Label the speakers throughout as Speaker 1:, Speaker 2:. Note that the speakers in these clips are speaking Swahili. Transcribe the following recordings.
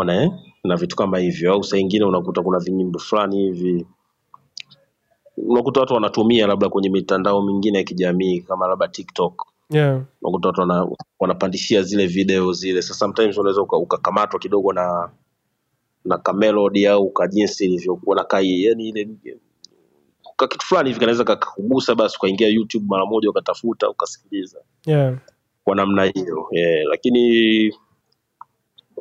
Speaker 1: umeona eh? na vitu kama hivyo au saa ingine unakuta kuna vinyimbo fulani hivi unakuta watu wanatumia labda kwenye mitandao mingine ya kijamii kama labda tiktok
Speaker 2: yeah.
Speaker 1: unakuta watu wana, wanapandishia zile video zile sasa sometimes unaweza uka- ukakamatwa kidogo na na kamelody au ka jinsi ilivyokuwa na kai yani ile ka kitu fulani hivi kanaweza kakakugusa basi ukaingia youtube mara moja ukatafuta ukasikiliza
Speaker 2: Yeah.
Speaker 1: kwa namna hiyo yeah. lakini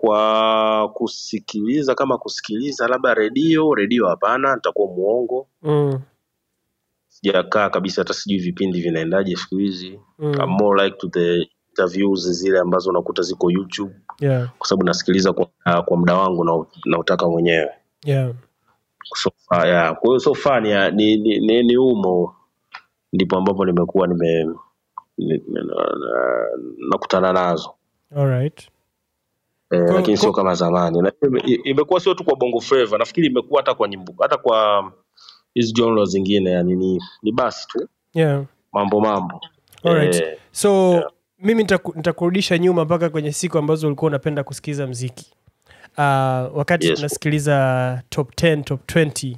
Speaker 1: kwa kusikiliza kama kusikiliza labda redio redio hapana nitakuwa muongo
Speaker 2: Mm.
Speaker 1: sijakaa kabisa hata sijui vipindi vinaendaje siku hizi
Speaker 2: Mm.
Speaker 1: more like to the interviews zile ambazo unakuta ziko youtube
Speaker 2: Yeah.
Speaker 1: kwa sababu nasikiliza kwa, uh, kwa muda wangu na nautaka mwenyewe
Speaker 2: Yeah.
Speaker 1: so far, yeah. kwa hiyo so far ni, ni, ni, ni, ni umo ndipo ambapo nimekuwa nime nime, nime na- nakutana nazo
Speaker 2: All right.
Speaker 1: Eh,
Speaker 2: Kwa-
Speaker 1: lakini sio kama zamani. Imekuwa sio tu kwa bongo flava. Nafikiri imekuwa hata kwa nyimbo hata kwa hizi genre zingine yani ni, ni basi tu.
Speaker 2: Yeah.
Speaker 1: mambo mambo.
Speaker 2: Alright.
Speaker 1: eh,
Speaker 2: so mimi nitaku- nitakurudisha nyuma mpaka kwenye siku ambazo ulikuwa unapenda kusikiliza mziki. Uh, wakati
Speaker 1: Yes.
Speaker 2: tunasikiliza top 10 top 20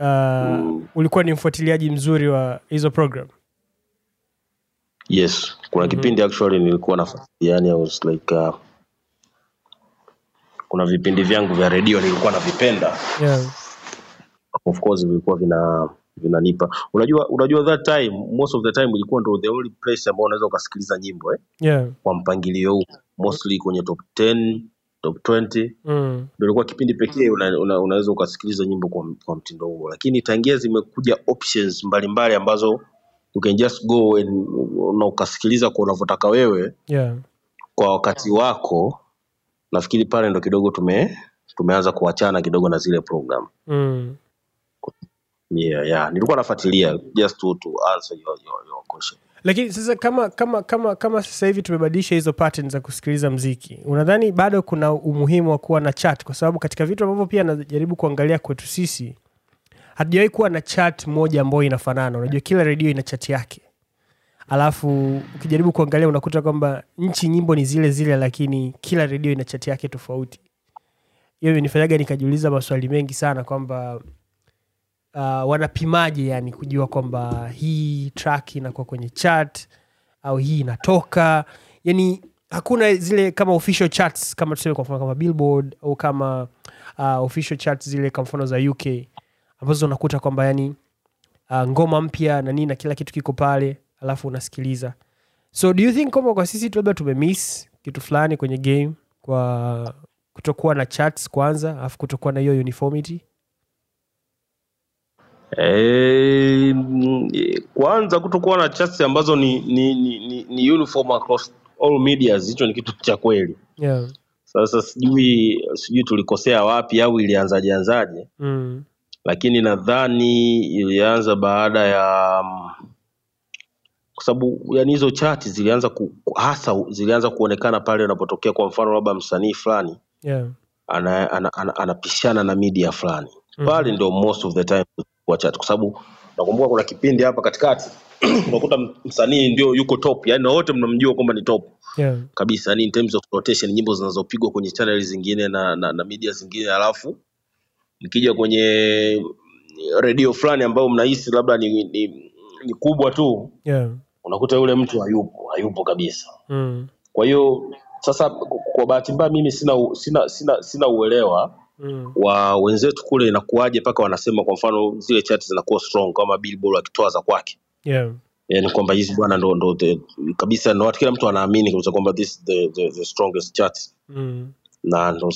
Speaker 2: uh, ulikuwa ni mfuatiliaji mzuri wa hizo program?
Speaker 1: Yes. Kuna kipindi actually nilikuwa nafuatilia yani I was like uh, kuna vipindi vyangu vya redio nilikuwa navipenda
Speaker 2: yeah.
Speaker 1: of course vilikuwa vina vinanipa unajua unajua that time most of the time ilikuwa ndo the only place ambao unaweza ukasikiliza nyimbo eh?
Speaker 2: Yeah.
Speaker 1: kwa mpangilio huu mostly kwenye top 10 top 20
Speaker 2: Mm.
Speaker 1: ndo ilikuwa kipindi pekee una, una, unaweza ukasikiliza nyimbo kwa, kwa mtindo huo lakini tangia zimekuja options mbalimbali ambazo you can just go and, na ukasikiliza kwa unavyotaka wewe
Speaker 2: Yeah.
Speaker 1: kwa wakati wako nafikiri pale ndo kidogo tume tumeanza kuachana kidogo na zile program.
Speaker 2: Mm.
Speaker 1: yeah, yeah. nilikuwa nafuatilia just to, to answer your, your, your question.
Speaker 2: Lakini sasa kama kama kama kama sasa hivi tumebadilisha hizo pattern za kusikiliza mziki unadhani bado kuna umuhimu wa kuwa na chat? Kwa sababu katika vitu ambavyo pia najaribu kuangalia kwetu sisi hatujawahi kuwa na chat moja ambayo inafanana. Unajua kila redio ina chat yake alafu ukijaribu kuangalia unakuta kwamba nchi nyimbo ni zile zile lakini kila redio ina chati yake tofauti. Hiyo imenifanyaga nikajiuliza maswali mengi sana kwamba uh, wanapimaje yani kujua kwamba hii track inakuwa kwenye chat au hii inatoka? Yani hakuna zile kama official charts kama tuseme kwa mfano kama billboard au kama uh, official charts zile kwa mfano za uk ambazo unakuta kwamba yani uh, ngoma mpya na nini na kila kitu kiko pale alafu unasikiliza so do you think kwamba kwa sisi labda tumemiss kitu fulani kwenye game kwa kutokuwa na chats kwanza alafu kutokuwa na hiyo uniformity
Speaker 1: eh, kwanza kutokuwa na chats ambazo ni, ni, ni, ni, ni uniform across all medias hicho ni kitu cha kweli
Speaker 2: yeah.
Speaker 1: sasa sijui sijui tulikosea wapi au ilianzaje anzaje
Speaker 2: mm.
Speaker 1: lakini nadhani ilianza baada ya kwa sababu yani hizo chati zilianza ku, hasa zilianza kuonekana pale unapotokea kwa mfano labda msanii fulani
Speaker 2: yeah.
Speaker 1: ana, ana, ana, anapishana na media fulani pale ndio most of the time kwa chat kwa sababu nakumbuka kuna kipindi hapa katikati unakuta msanii ndio yuko top yani na wote mnamjua kwamba ni top
Speaker 2: yeah.
Speaker 1: kabisa yani in terms of rotation nyimbo zinazopigwa kwenye channel zingine na, na, na media zingine alafu nikija kwenye redio fulani ambayo mnahisi labda ni, ni, ni kubwa tu
Speaker 2: yeah.
Speaker 1: Unakuta yule mtu hayupo hayupo kabisa
Speaker 2: mm.
Speaker 1: kwa hiyo sasa kwa bahati mbaya mimi sina sina sina, sina uelewa
Speaker 2: Mm.
Speaker 1: wa wenzetu kule inakuwaje mpaka wanasema kwa mfano zile chat zinakuwa strong kama billboard akitoa za kwake
Speaker 2: yeah.
Speaker 1: yani kwamba hizi bwana ndo, ndo the, kabisa ndo kila mtu anaamini kabisa kwamba this is the, the, the strongest chat
Speaker 2: mm.
Speaker 1: na ndo,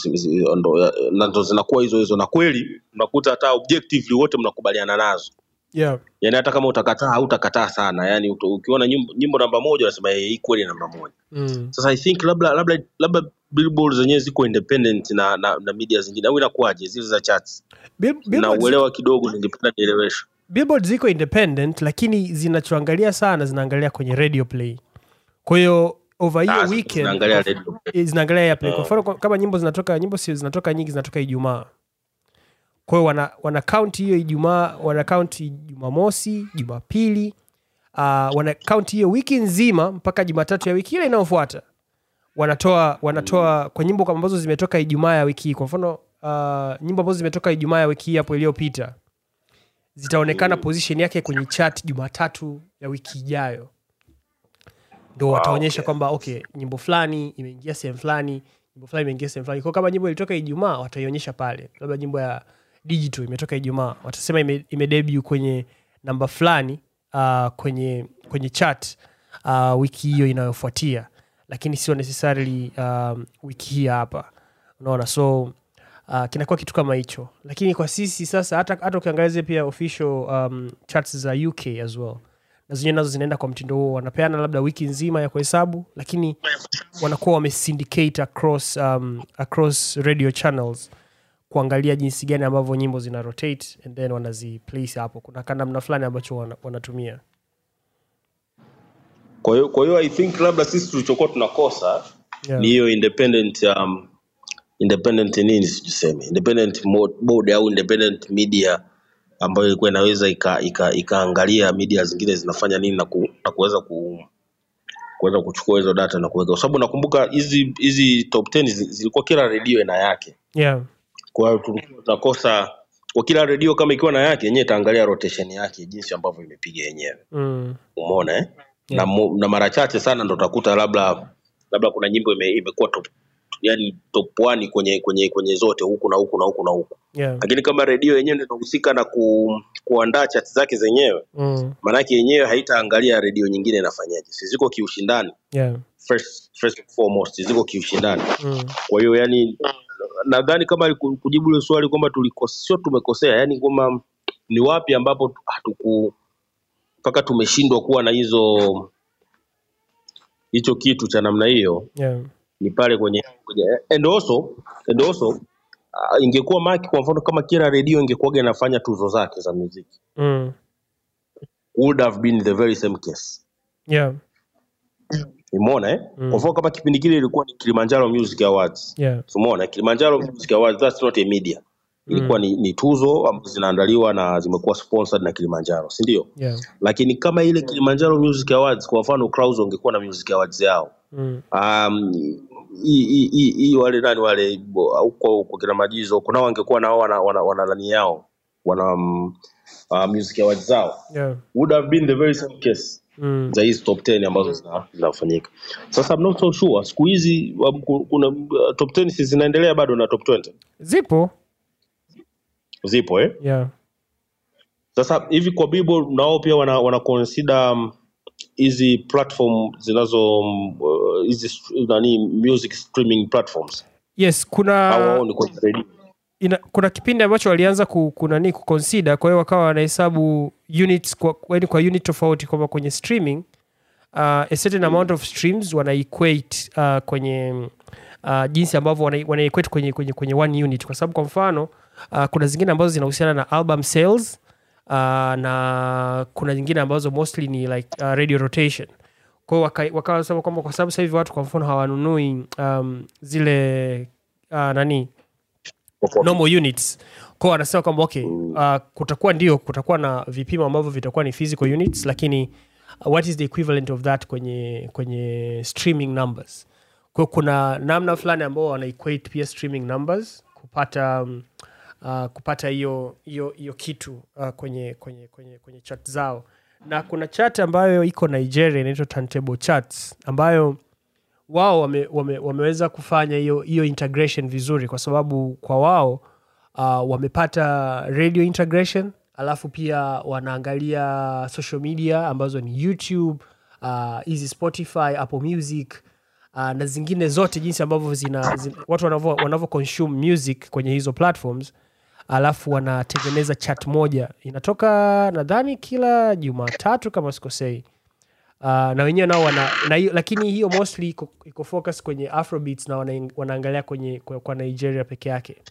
Speaker 1: ndo, na ndo zinakuwa hizo hizo na kweli unakuta hata objectively wote mnakubaliana nazo
Speaker 2: yeah.
Speaker 1: yani hata kama utakataa hautakataa sana. Yani ukiona nyimbo, nyimbo namba moja unasema "Eh, hii kweli namba moja.
Speaker 2: Mm.
Speaker 1: sasa i think labda labda labda billboard zenyewe ziko independent na, na, na media zingine au inakuwaje? Zile za charts.
Speaker 2: Bil
Speaker 1: na uelewa kidogo ningependa nieleweshwe
Speaker 2: Billboard ziko independent lakini zinachoangalia sana zinaangalia kwenye radio play. Kwa hiyo over hiyo
Speaker 1: Ah,
Speaker 2: weekend
Speaker 1: zinaangalia radio.
Speaker 2: Eh, zinaangalia ya play kwa mfano kama nyimbo zinatoka nyimbo sio zinatoka nyingi zinatoka ijumaa kwa hiyo wana, wana kaunti hiyo ijumaa wana kaunti jumamosi jumapili uh, wana kaunti hiyo wiki nzima mpaka jumatatu ya wiki ile inayofuata. Wanatoa wanatoa kwa nyimbo ambazo zimetoka ijumaa ya wiki hii. Kwa mfano uh, nyimbo ambazo zimetoka ijumaa ya wiki hii hapo iliyopita zitaonekana position yake kwenye chat jumatatu ya wiki ijayo. Ndo
Speaker 1: Wow,
Speaker 2: wataonyesha
Speaker 1: okay.
Speaker 2: kwamba okay nyimbo fulani imeingia sehemu fulani nyimbo fulani imeingia sehemu fulani. Kwa kama nyimbo ilitoka ijumaa wataionyesha pale. Labda nyimbo ya digital imetoka ijumaa. Watasema ime, ime kwenye namba fulani uh, kwenye kwenye chat uh, wiki hiyo inayofuatia. Lakini sio necessarily um, wiki hii hapa. Unaona so uh, kinakuwa kitu kama hicho. Lakini kwa sisi sasa hata, hata ukiangalia pia official um, charts za uk as well. Na zenyewe nazo zinaenda kwa mtindo huo. Wanapeana labda wiki nzima ya kuhesabu lakini wanakuwa wamesindicate across, um, across radio channels kuangalia jinsi gani ambavyo nyimbo zina rotate and then wanaziplace hapo kuna kanamna fulani ambacho wana, wanatumia
Speaker 1: kwa hiyo kwa hiyo i think labda sisi tulichokuwa tunakosa
Speaker 2: yeah.
Speaker 1: ni hiyo independent um, independent nini sijuseme independent board au independent media ambayo ilikuwa inaweza ika- ika- ikaangalia media zingine zinafanya nini na, ku, na kuweza ku, kuweza kuchukua hizo data na kuweka kwa sababu nakumbuka hizi hizi top 10 zilikuwa kila redio ina yake
Speaker 2: Yeah.
Speaker 1: Kwa hiyo tulikuwa tutakosa kwa kila redio kama ikiwa na yake yenyewe itaangalia rotation yake jinsi ambavyo imepiga yenyewe
Speaker 2: Mm.
Speaker 1: umeona eh?
Speaker 2: Yeah.
Speaker 1: na, na mara chache sana ndo utakuta labda labda kuna nyimbo ime, imekuwa top yani top one kwenye kwenye kwenye zote huku na huku na huku na huku
Speaker 2: Yeah.
Speaker 1: lakini kama redio yenyewe ndio inahusika na ku, kuandaa chati zake zenyewe
Speaker 2: Mm.
Speaker 1: maanake yenyewe haitaangalia redio nyingine inafanyaje si ziko kiushindani
Speaker 2: Yeah.
Speaker 1: first, first foremost ziko kiushindani
Speaker 2: Mm.
Speaker 1: kwa hiyo yani nadhani kama kujibu ile swali kwamba tulikosea sio tumekosea yani kwamba ni wapi ambapo hatuku mpaka tumeshindwa kuwa na hizo hicho kitu cha namna hiyo
Speaker 2: Yeah.
Speaker 1: ni pale kwenye, kwenye and also, and also uh, ingekuwa maki kwa mfano kama kila redio ingekuwaga inafanya tuzo zake za muziki
Speaker 2: Mm.
Speaker 1: would have been the very same case
Speaker 2: Yeah.
Speaker 1: Umeona eh?
Speaker 2: Mm.
Speaker 1: kwa mfano kama kipindi kile ilikuwa ni Kilimanjaro Music Awards
Speaker 2: Yeah.
Speaker 1: umeona Kilimanjaro Music Awards that's not a media ilikuwa ni, ni tuzo ambazo zinaandaliwa na zimekuwa sponsored na Kilimanjaro si ndio
Speaker 2: Yeah.
Speaker 1: lakini kama ile Kilimanjaro Music Awards kwa mfano Clouds wangekuwa na Music Awards yao
Speaker 2: Mm.
Speaker 1: um, hii wale nani wale huko huko kina majizo kuna wangekuwa nao wana, wana, wana nani yao wana um, uh, music awards zao
Speaker 2: Yeah.
Speaker 1: would have been the very same case
Speaker 2: Mm.
Speaker 1: za hizi top 10 ambazo zina- zinafanyika. Sasa I'm not so sure. Siku hizi um, kuna uh, top 10 si zinaendelea bado na top 20
Speaker 2: zipo.
Speaker 1: Zipo eh?
Speaker 2: Yeah.
Speaker 1: sasa hivi kwa Bibo nao pia wana, wana consider um, platform zinazo um, uh, nani music streaming platforms.
Speaker 2: Yes kuna ina, kuna kipindi ambacho walianza ku, kunani kuconsider kwa hiyo wakawa wanahesabu units kwa, yaani kwa unit tofauti kwamba kwenye streaming uh, a certain amount of streams wana uh, kwenye uh, jinsi ambavyo wana, kwenye, kwenye, kwenye one unit. Kwa sababu kwa mfano uh, kuna zingine ambazo zinahusiana na album sales uh, na kuna nyingine ambazo mostly ni like uh, radio rotation. Kwao hiyo waka- kwamba kwa sababu sasa watu kwa mfano hawanunui um, zile uh, nani normal units. Kwao wanasema kwamba okay uh, kutakuwa ndio kutakuwa na vipimo ambavyo vitakuwa ni physical units lakini uh, what is the equivalent of that kwenye kwenye streaming numbers? Kwao kuna namna fulani ambao wana equate pia streaming numbers kupata um, uh, kupata hiyo hiyo hiyo kitu uh, kwenye kwenye kwenye kwenye chat zao. Na kuna chat ambayo iko nigeria inaitwa turntable charts ambayo wao wame, wame, wameweza kufanya hiyo integration vizuri kwa sababu kwa wao uh, wamepata radio integration alafu pia wanaangalia social media ambazo ni youtube uh, spotify apple music uh, na zingine zote jinsi ambavyo zina, zina watu wanavyo music kwenye hizo platforms alafu wanatengeneza chat moja. Inatoka nadhani kila jumatatu kama sikosei uh, na wenyewe nao wana na hiyo, lakini hiyo mostly iko, focus kwenye afrobeats na wana, wanaangalia kwenye kwa, kwa nigeria peke yake.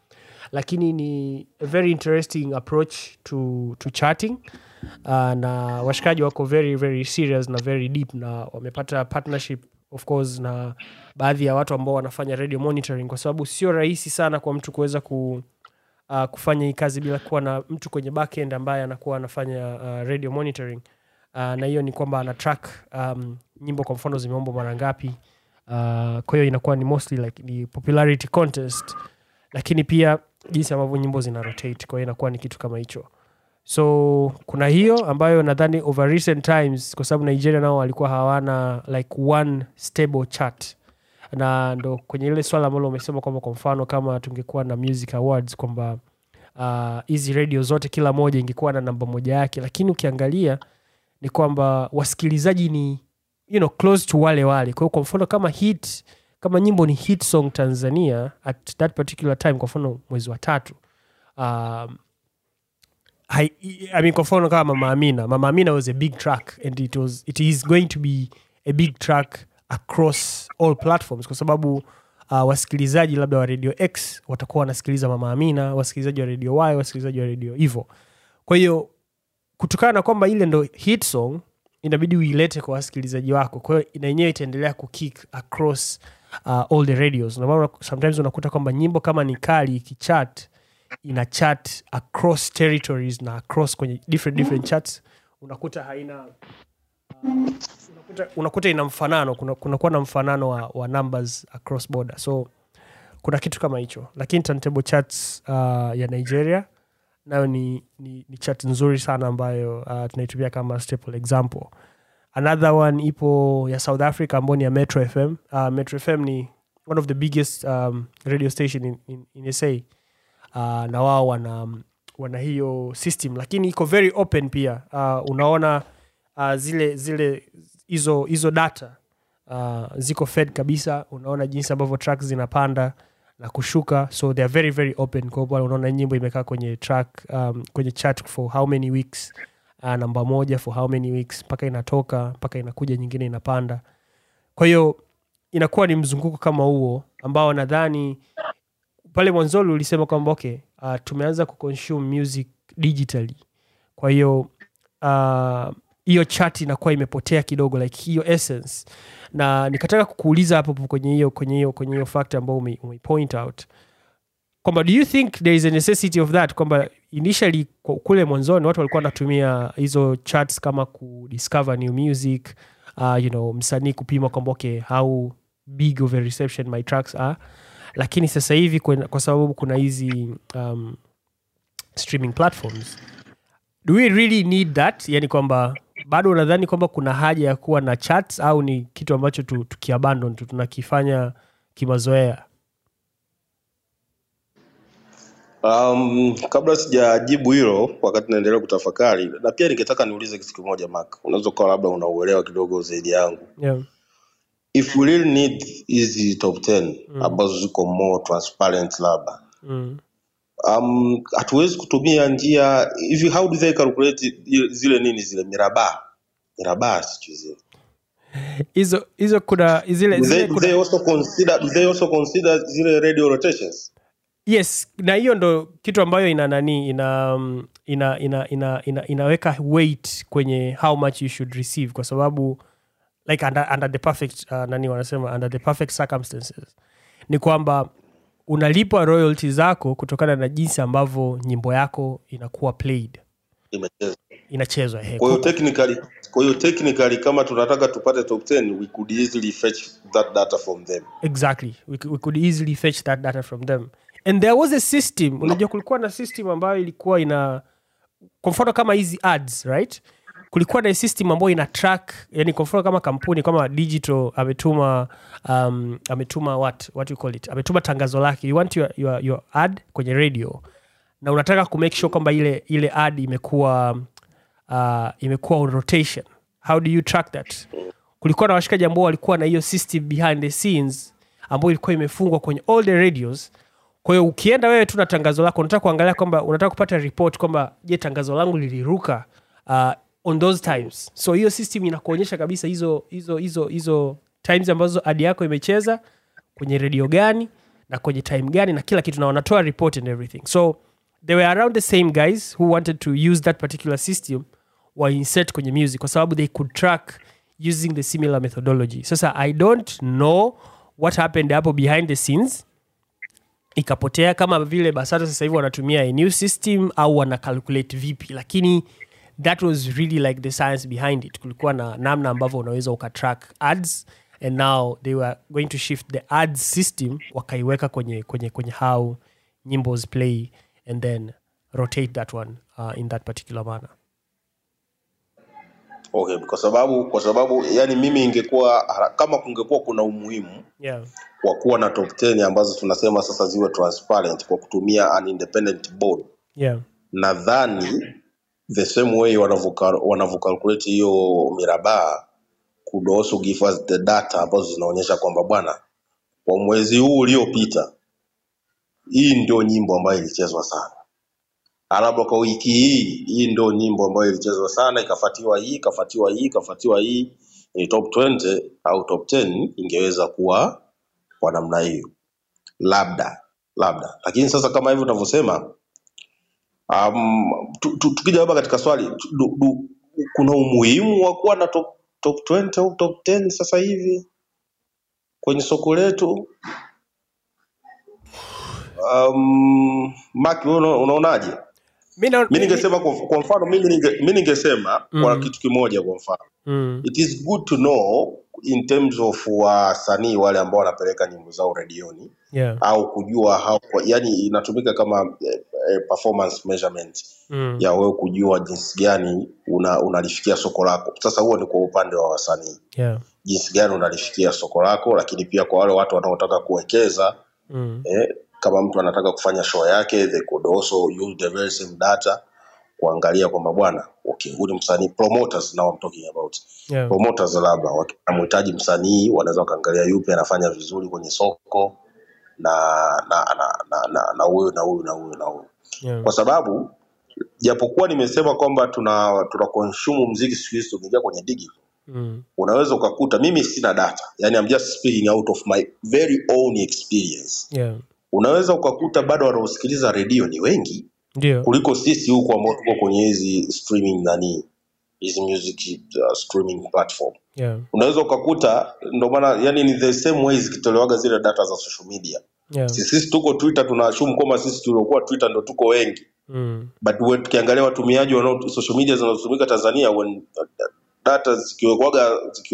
Speaker 2: Lakini ni a very interesting approach to, to chatting. Uh, na washikaji wako very very serious na very deep na wamepata partnership of course na baadhi ya watu ambao wanafanya radio monitoring kwa sababu sio rahisi sana kwa mtu kuweza ku, uh, kufanya hii kazi bila kuwa na mtu kwenye backend ambaye anakuwa anafanya uh, radio monitoring. uh, na hiyo ni kwamba ana track um, nyimbo kwa mfano zimeombwa mara ngapi. Kwa hiyo inakuwa ni mostly like ni popularity contest lakini pia jinsi ambavyo nyimbo zina rotate kwa hiyo inakuwa ni kitu kama hicho. So kuna hiyo ambayo nadhani over recent times kwa sababu nigeria nao walikuwa hawana like one stable chart. Na ndo kwenye ile swala ambalo umesema kwamba kwa mfano kama tungekuwa na music awards kwamba ah, hizi uh, radio zote kila moja ingekuwa na namba moja yake. Lakini ukiangalia ni kwamba wasikilizaji ni you know, close to wale wale. Kwa hiyo kwa mfano kama hit kama nyimbo ni hit song tanzania at that particular time kwa mfano mwezi wa tatu um, I, I mean, kwa mfano kama mama amina. Mama amina was a big track and it, was, it is going to be a big track across all platforms kwa sababu uh, wasikilizaji labda wa radio x watakuwa wanasikiliza mama amina wasikilizaji wa radio y wasikilizaji wa radio hivo kwa hiyo kutokana na kwamba ile ndo hit song inabidi uilete kwa wasikilizaji wako. Kwa hiyo na yenyewe itaendelea kukick across uh, all the radios. Ndio sometimes unakuta kwamba nyimbo kama ni kali ikichat ina chat across territories na across kwenye different different chats unakuta haina unakuta, unakuta ina mfanano kuna kunakuwa na mfanano wa, wa numbers across border. So kuna kitu kama hicho. Lakini turntable charts uh, ya nigeria nayo ni, ni, ni chat nzuri sana ambayo uh, tunaitumia kama staple example. Another one ipo ya south africa ambao ni ya metro fm uh, metro fm ni one of the biggest um, radio station in, in, in sa uh, na wao wana, wana hiyo system. Lakini iko very open pia. Uh, unaona uh, zile zile hizo data uh, ziko fed kabisa. Unaona jinsi ambavyo track zinapanda na kushuka. So they are very very open. Kwa unaona nyimbo imekaa kwenye track um, kwenye chat for how many weeks? Uh, namba moja for how many weeks? Mpaka inatoka mpaka inakuja nyingine inapanda. Kwa hiyo inakuwa ni mzunguko kama huo ambao nadhani pale mwanzoni ulisema kwamba okay uh, tumeanza kuconsume music digitally. Kwa hiyo uh, hiyo chat inakuwa imepotea kidogo like hiyo essence na nikataka kukuuliza hapo kwenye hiyo kwenye hiyo kwenye hiyo fact ambao ume, ume point out. Kwamba do you think there is a necessity of that? Kwamba initially kule mwanzoni watu walikuwa wanatumia hizo charts kama kudiscover new music uh, you know msanii kupima kwamba okay how big of a reception my tracks are. Lakini sasa hivi kwa, kwa sababu kuna hizi um, streaming platforms do we really need that? Yani kwamba bado unadhani kwamba kuna haja ya kuwa na chats au ni kitu ambacho tu, tukiabandon tu tunakifanya kimazoea
Speaker 1: Um, kabla sijajibu hilo, wakati naendelea kutafakari, na pia ningetaka niulize kitu kimoja Mark, unaweza ukawa labda unauelewa kidogo zaidi yangu.
Speaker 2: yeah.
Speaker 1: If we really need hizi top 10 ambazo ziko more transparent labda
Speaker 2: mm.
Speaker 1: Um, hatuwezi kutumia njia hivi. How do they calculate zile nini zile miraba? Miraba sijui zile.
Speaker 2: Hizo hizo kuna zile,
Speaker 1: do they,
Speaker 2: kuna,
Speaker 1: they also consider they also consider zile radio rotations?
Speaker 2: Yes na hiyo ndo kitu ambayo ina nani ina um, ina, ina, ina, ina inaweka weight kwenye how much you should receive kwa sababu like under, under the perfect uh, nani wanasema under the perfect circumstances. Ni kwamba unalipwa royalty zako kutokana na jinsi ambavyo nyimbo yako inakuwa played.
Speaker 1: Imechezwa.
Speaker 2: Inachezwa ehe.
Speaker 1: kwa hiyo technically kwa hiyo technically kama tunataka tupate top 10 we could easily fetch that data from them.
Speaker 2: Exactly. We, we could easily fetch that data from them. And there was a system. Unajua kulikuwa na system ambayo ilikuwa ina kwa mfano kama hizi ads right kulikuwa na system ambayo ina track yani kwa kama kampuni kama digital ametuma um, ametuma what what you call it? Ametuma tangazo lake. You want your, your, your ad kwenye radio. Na unataka kumake sure kwamba ile ile ad imekuwa uh, imekuwa on rotation. How do you track that? Kulikuwa na washikaji ambao walikuwa na hiyo system behind the scenes ambayo ilikuwa imefungwa kwenye all the radios. Kwa hiyo ukienda wewe tu na tangazo lako unataka kuangalia kwamba unataka kupata report kwamba je tangazo langu liliruka? Uh, on those times. So hiyo system inakuonyesha kabisa hizo hizo hizo hizo times ambazo ad yako imecheza kwenye redio gani na kwenye time gani na kila kitu na wanatoa report and everything. So they were around the same guys who wanted to use that particular system wa insert kwenye music kwa sababu they could track using the similar methodology. Sasa i don't know what happened hapo behind the scenes. Ikapotea kama vile basata sasa hivi wanatumia a new system au wana calculate vipi lakini that was really like the science behind it. Kulikuwa na namna ambavyo unaweza ukatrack ads and now they were going to shift the ads system wakaiweka kwenye kwenye kwenye how nyimbos play and then rotate that one uh, in that particular manner.
Speaker 1: Okay kwa sababu kwa sababu yani mimi ingekuwa kama kungekuwa kuna umuhimu
Speaker 2: yeah.
Speaker 1: wa kuwa na top 10 ambazo tunasema sasa ziwe transparent kwa kutumia an independent board
Speaker 2: yeah.
Speaker 1: nadhani the same way wanavyocal- hiyo mirabaa could give us the data ambazo zinaonyesha kwamba bwana kwa mwezi huu uliopita hii ndio nyimbo ambayo ilichezwa sana. Alafu kwa wiki hii hii ndio nyimbo ambayo ilichezwa sana ikafuatiwa hii ikafuatiwa hii ikafuatiwa hii ni top 20 au top 10 ingeweza kuwa kwa namna hiyo. Labda labda. Lakini sasa kama hivyo unavyosema um, tu- tu- tukija labda katika swali du, du, kuna umuhimu wa kuwa na top, top 20 au top 10 sasa hivi kwenye soko letu? Um, Mark, wewe una- unaonaje
Speaker 2: mi
Speaker 1: ningesema kwa, kwa mfano mimi mi ningesema
Speaker 2: Mm.
Speaker 1: kwa kitu kimoja kwa mfano.
Speaker 2: Mm,
Speaker 1: it is good to know in terms of wasanii wale ambao wanapeleka nyimbo zao redioni
Speaker 2: yeah.
Speaker 1: au kujua how, yani inatumika kama eh, eh, performance measurement
Speaker 2: mm,
Speaker 1: ya wewe kujua jinsi gani una, unalifikia soko lako. Sasa huo ni kwa upande wa wasanii.
Speaker 2: Yeah.
Speaker 1: Jinsi gani unalifikia soko lako lakini pia kwa wale watu wanaotaka kuwekeza
Speaker 2: mm,
Speaker 1: eh, kama mtu anataka kufanya show yake they could also use the very same data kuangalia kwamba bwana okay huyu ni msanii promoters now I'm talking about.
Speaker 2: Yeah.
Speaker 1: Promoters labda wanamhitaji msanii wanaweza wakaangalia yupi anafanya vizuri kwenye soko na na na na na na huyu na huyu na huyu na huyu.
Speaker 2: Yeah.
Speaker 1: Kwa sababu japokuwa nimesema kwamba tuna tuna consume mziki siku hizi tumeingia kwenye digital
Speaker 2: mm,
Speaker 1: unaweza ukakuta mimi sina data yani I'm just speaking out of my very own experience.
Speaker 2: Yeah
Speaker 1: unaweza ukakuta bado wanaosikiliza redio ni wengi
Speaker 2: ndio.
Speaker 1: kuliko sisi huku ambao tuko kwenye hizi streaming nani hizi music uh, streaming platform.
Speaker 2: Yeah.
Speaker 1: Unaweza ukakuta ndo maana yani ni the same way zikitolewaga zile data za social media.
Speaker 2: Yeah.
Speaker 1: Si- sisi tuko twitter tunaashumu kwamba sisi tuliokuwa twitter ndo tuko wengi.
Speaker 2: Mm,
Speaker 1: but tukiangalia watumiaji wanao social media zinazotumika tanzania when uh, data zikiwekwaga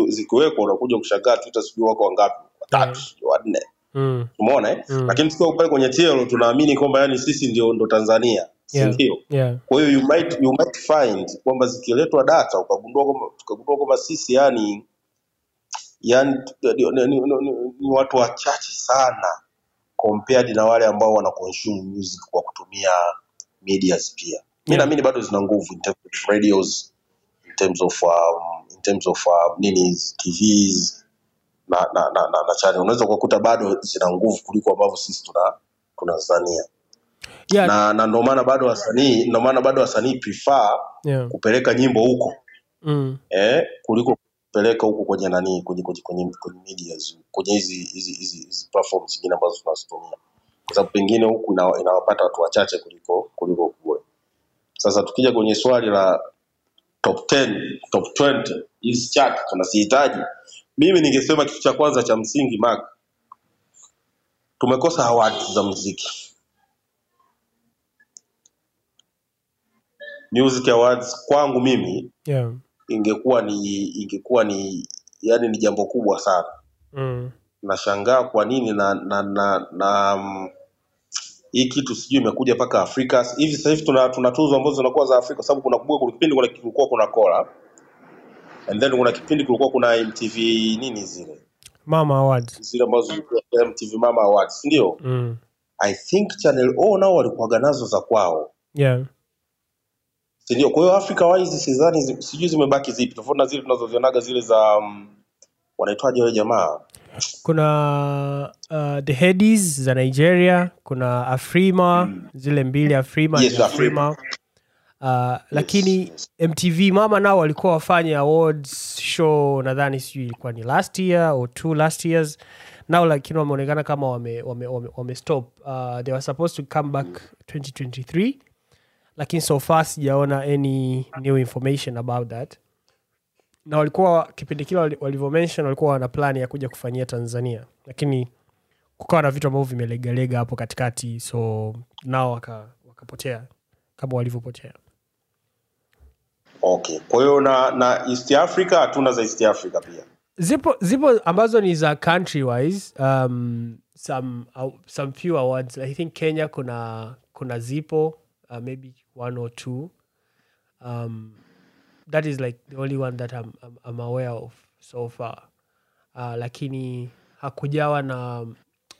Speaker 1: zikiwekwa unakuja kushangaa twitter sijui wako wangapi? Watatu sijui wanne
Speaker 2: mm,
Speaker 1: umeona eh?
Speaker 2: Mm.
Speaker 1: lakini tukiwa pale kwenye TL tunaamini kwamba yani sisi ndio ndo tanzania si
Speaker 2: Yeah.
Speaker 1: ndio
Speaker 2: yeah
Speaker 1: kwa hiyo you might, you might find kwamba zikiletwa data ukagundua kwamba tukagundua kwamba sisi yani yani ni, ni, ni, ni, ni watu wachache sana compared na wale ambao wana consume music kwa kutumia medias pia mi naamini bado zina nguvu in terms of radios in terms of um, in terms of um, nini tvs na na na, na, na channel unaweza kukuta bado zina nguvu kuliko ambavyo sisi tuna tunazania
Speaker 2: yeah
Speaker 1: na na ndio maana bado wasanii ndio maana bado wasanii prefer
Speaker 2: yeah
Speaker 1: kupeleka nyimbo huko.
Speaker 2: Mm,
Speaker 1: eh, kuliko kupeleka huko kwenye nani kwenye kwenye kwenye, kwenye media kwenye hizi hizi hizi hizi platforms zingine ambazo tunazitumia. Kwa sababu pengine huku inawapata watu wachache kuliko kuliko kule. Sasa tukija kwenye swali la top 10 top 20 hizi chart tunazihitaji mimi ningesema kitu cha kwanza cha msingi Mark tumekosa awards za muziki. Music awards kwangu mimi
Speaker 2: yeah.
Speaker 1: ingekuwa ni ingekuwa ni yani ni jambo kubwa sana.
Speaker 2: Mm,
Speaker 1: nashangaa kwa nini na na na, na mm, hii kitu sijui imekuja mpaka afrika. Hivi sasa hivi tuna, tuna tuzo ambazo zinakuwa za afrika kwa sababu kuna kumbuka kuna kipindi kuna kulikuwa kuna kola and then kuna kipindi kulikuwa kuna mtv nini zile?
Speaker 2: Mama awards.
Speaker 1: Zile ambazo zilikuwa mtv mama awards ndio
Speaker 2: mm,
Speaker 1: i think channel o nao walikuwaga nazo za kwao.
Speaker 2: Yeah.
Speaker 1: Sindio? Kwa hiyo africa wise sidhani sijui zimebaki zipi tofauti na zile tunazozionaga zile za um, wanaitwaje wale jamaa?
Speaker 2: Kuna uh, the Headies za nigeria kuna afrima zile mbili afrima
Speaker 1: Yes, Afrima.
Speaker 2: afrima uh, lakini mtv mama nao walikuwa wafanye awards show nadhani sijui ilikuwa ni last year or two last years. Nao lakini wameonekana kama wame, wame, wame, wame stop. Uh, they were supposed to come back 2023 lakini so far sijaona any new information about that. Na walikuwa kipindi kile walivyomention walikuwa wana plani ya kuja kufanyia tanzania. Lakini kukawa na vitu ambavyo vimelegalega hapo katikati so nao waka- wakapotea kama walivyopotea
Speaker 1: okay. Kwa hiyo na na east africa hatuna za east africa pia.
Speaker 2: Zipo zipo ambazo ni za country wise um, some, uh, some few awards. I think kenya kuna kuna zipo uh, maybe one or two. Um, that is like the only one that I'm, I'm, I'm aware of so far. Uh, lakini hakujawa na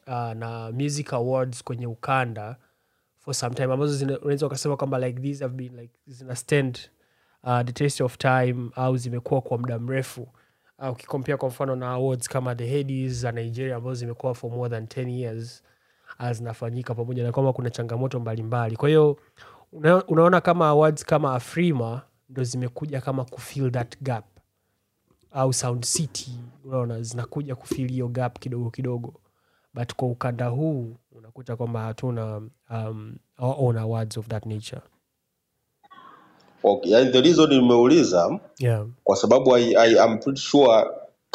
Speaker 2: uh, na music awards kwenye ukanda for some time. Ambazo unaweza ukasema kwamba like these have been like zina stand uh, the taste of time au zimekuwa kwa muda mrefu. Uh, ukikompea kwa mfano na awards kama the Headies za nigeria ambazo zimekuwa for more than 10 years uh, zinafanyika pamoja na kwamba kuna changamoto mbalimbali. Kwa hiyo una, unaona kama awards kama afrima ndo zimekuja kama kufill that gap. Au sound city unaona zinakuja kufill hiyo gap kidogo kidogo. But kwa ukanda huu unakuta kwamba hatuna um, awards of that nature
Speaker 1: okay. yani the reason nimeuliza
Speaker 2: yeah.
Speaker 1: kwa sababu I, I, I'm pretty sure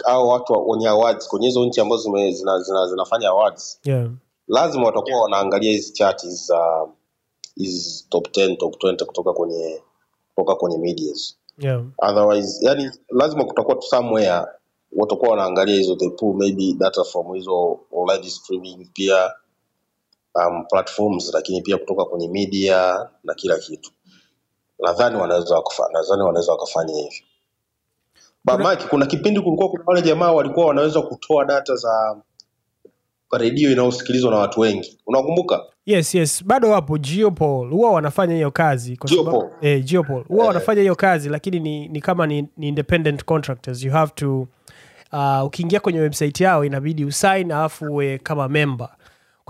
Speaker 1: hao watu wenye awards kwenye hizo nchi ambazo zina, zina, zina, zinafanya awards
Speaker 2: yeah.
Speaker 1: lazima watakuwa wanaangalia hizi za hizi top 10 top 20 kutoka kwenye kutoka kwenye medias.
Speaker 2: Yeah.
Speaker 1: Otherwise yani lazima kutakuwa tu somewhere watakuwa wanaangalia hizo they pull maybe data from hizo online streaming pia um, platforms lakini pia kutoka kwenye media na kila kitu nadhani wanaweza wakafa- nadhani wanaweza wakafanya hivyo. Bamaki,
Speaker 2: Kuna-
Speaker 1: kipindi kulikuwa kuna wale jamaa walikuwa wanaweza kutoa data za redio inayosikilizwa na watu wengi. Unakumbuka?
Speaker 2: Yes yes. Bado wapo. Geopol huwa wanafanya hiyo kazi kwa sababu eh, geopol huwa wanafanya hiyo kazi lakini ni, ni kama ni, ni independent contractors. You have to uh, ukiingia kwenye website yao inabidi usign alafu uwe kama member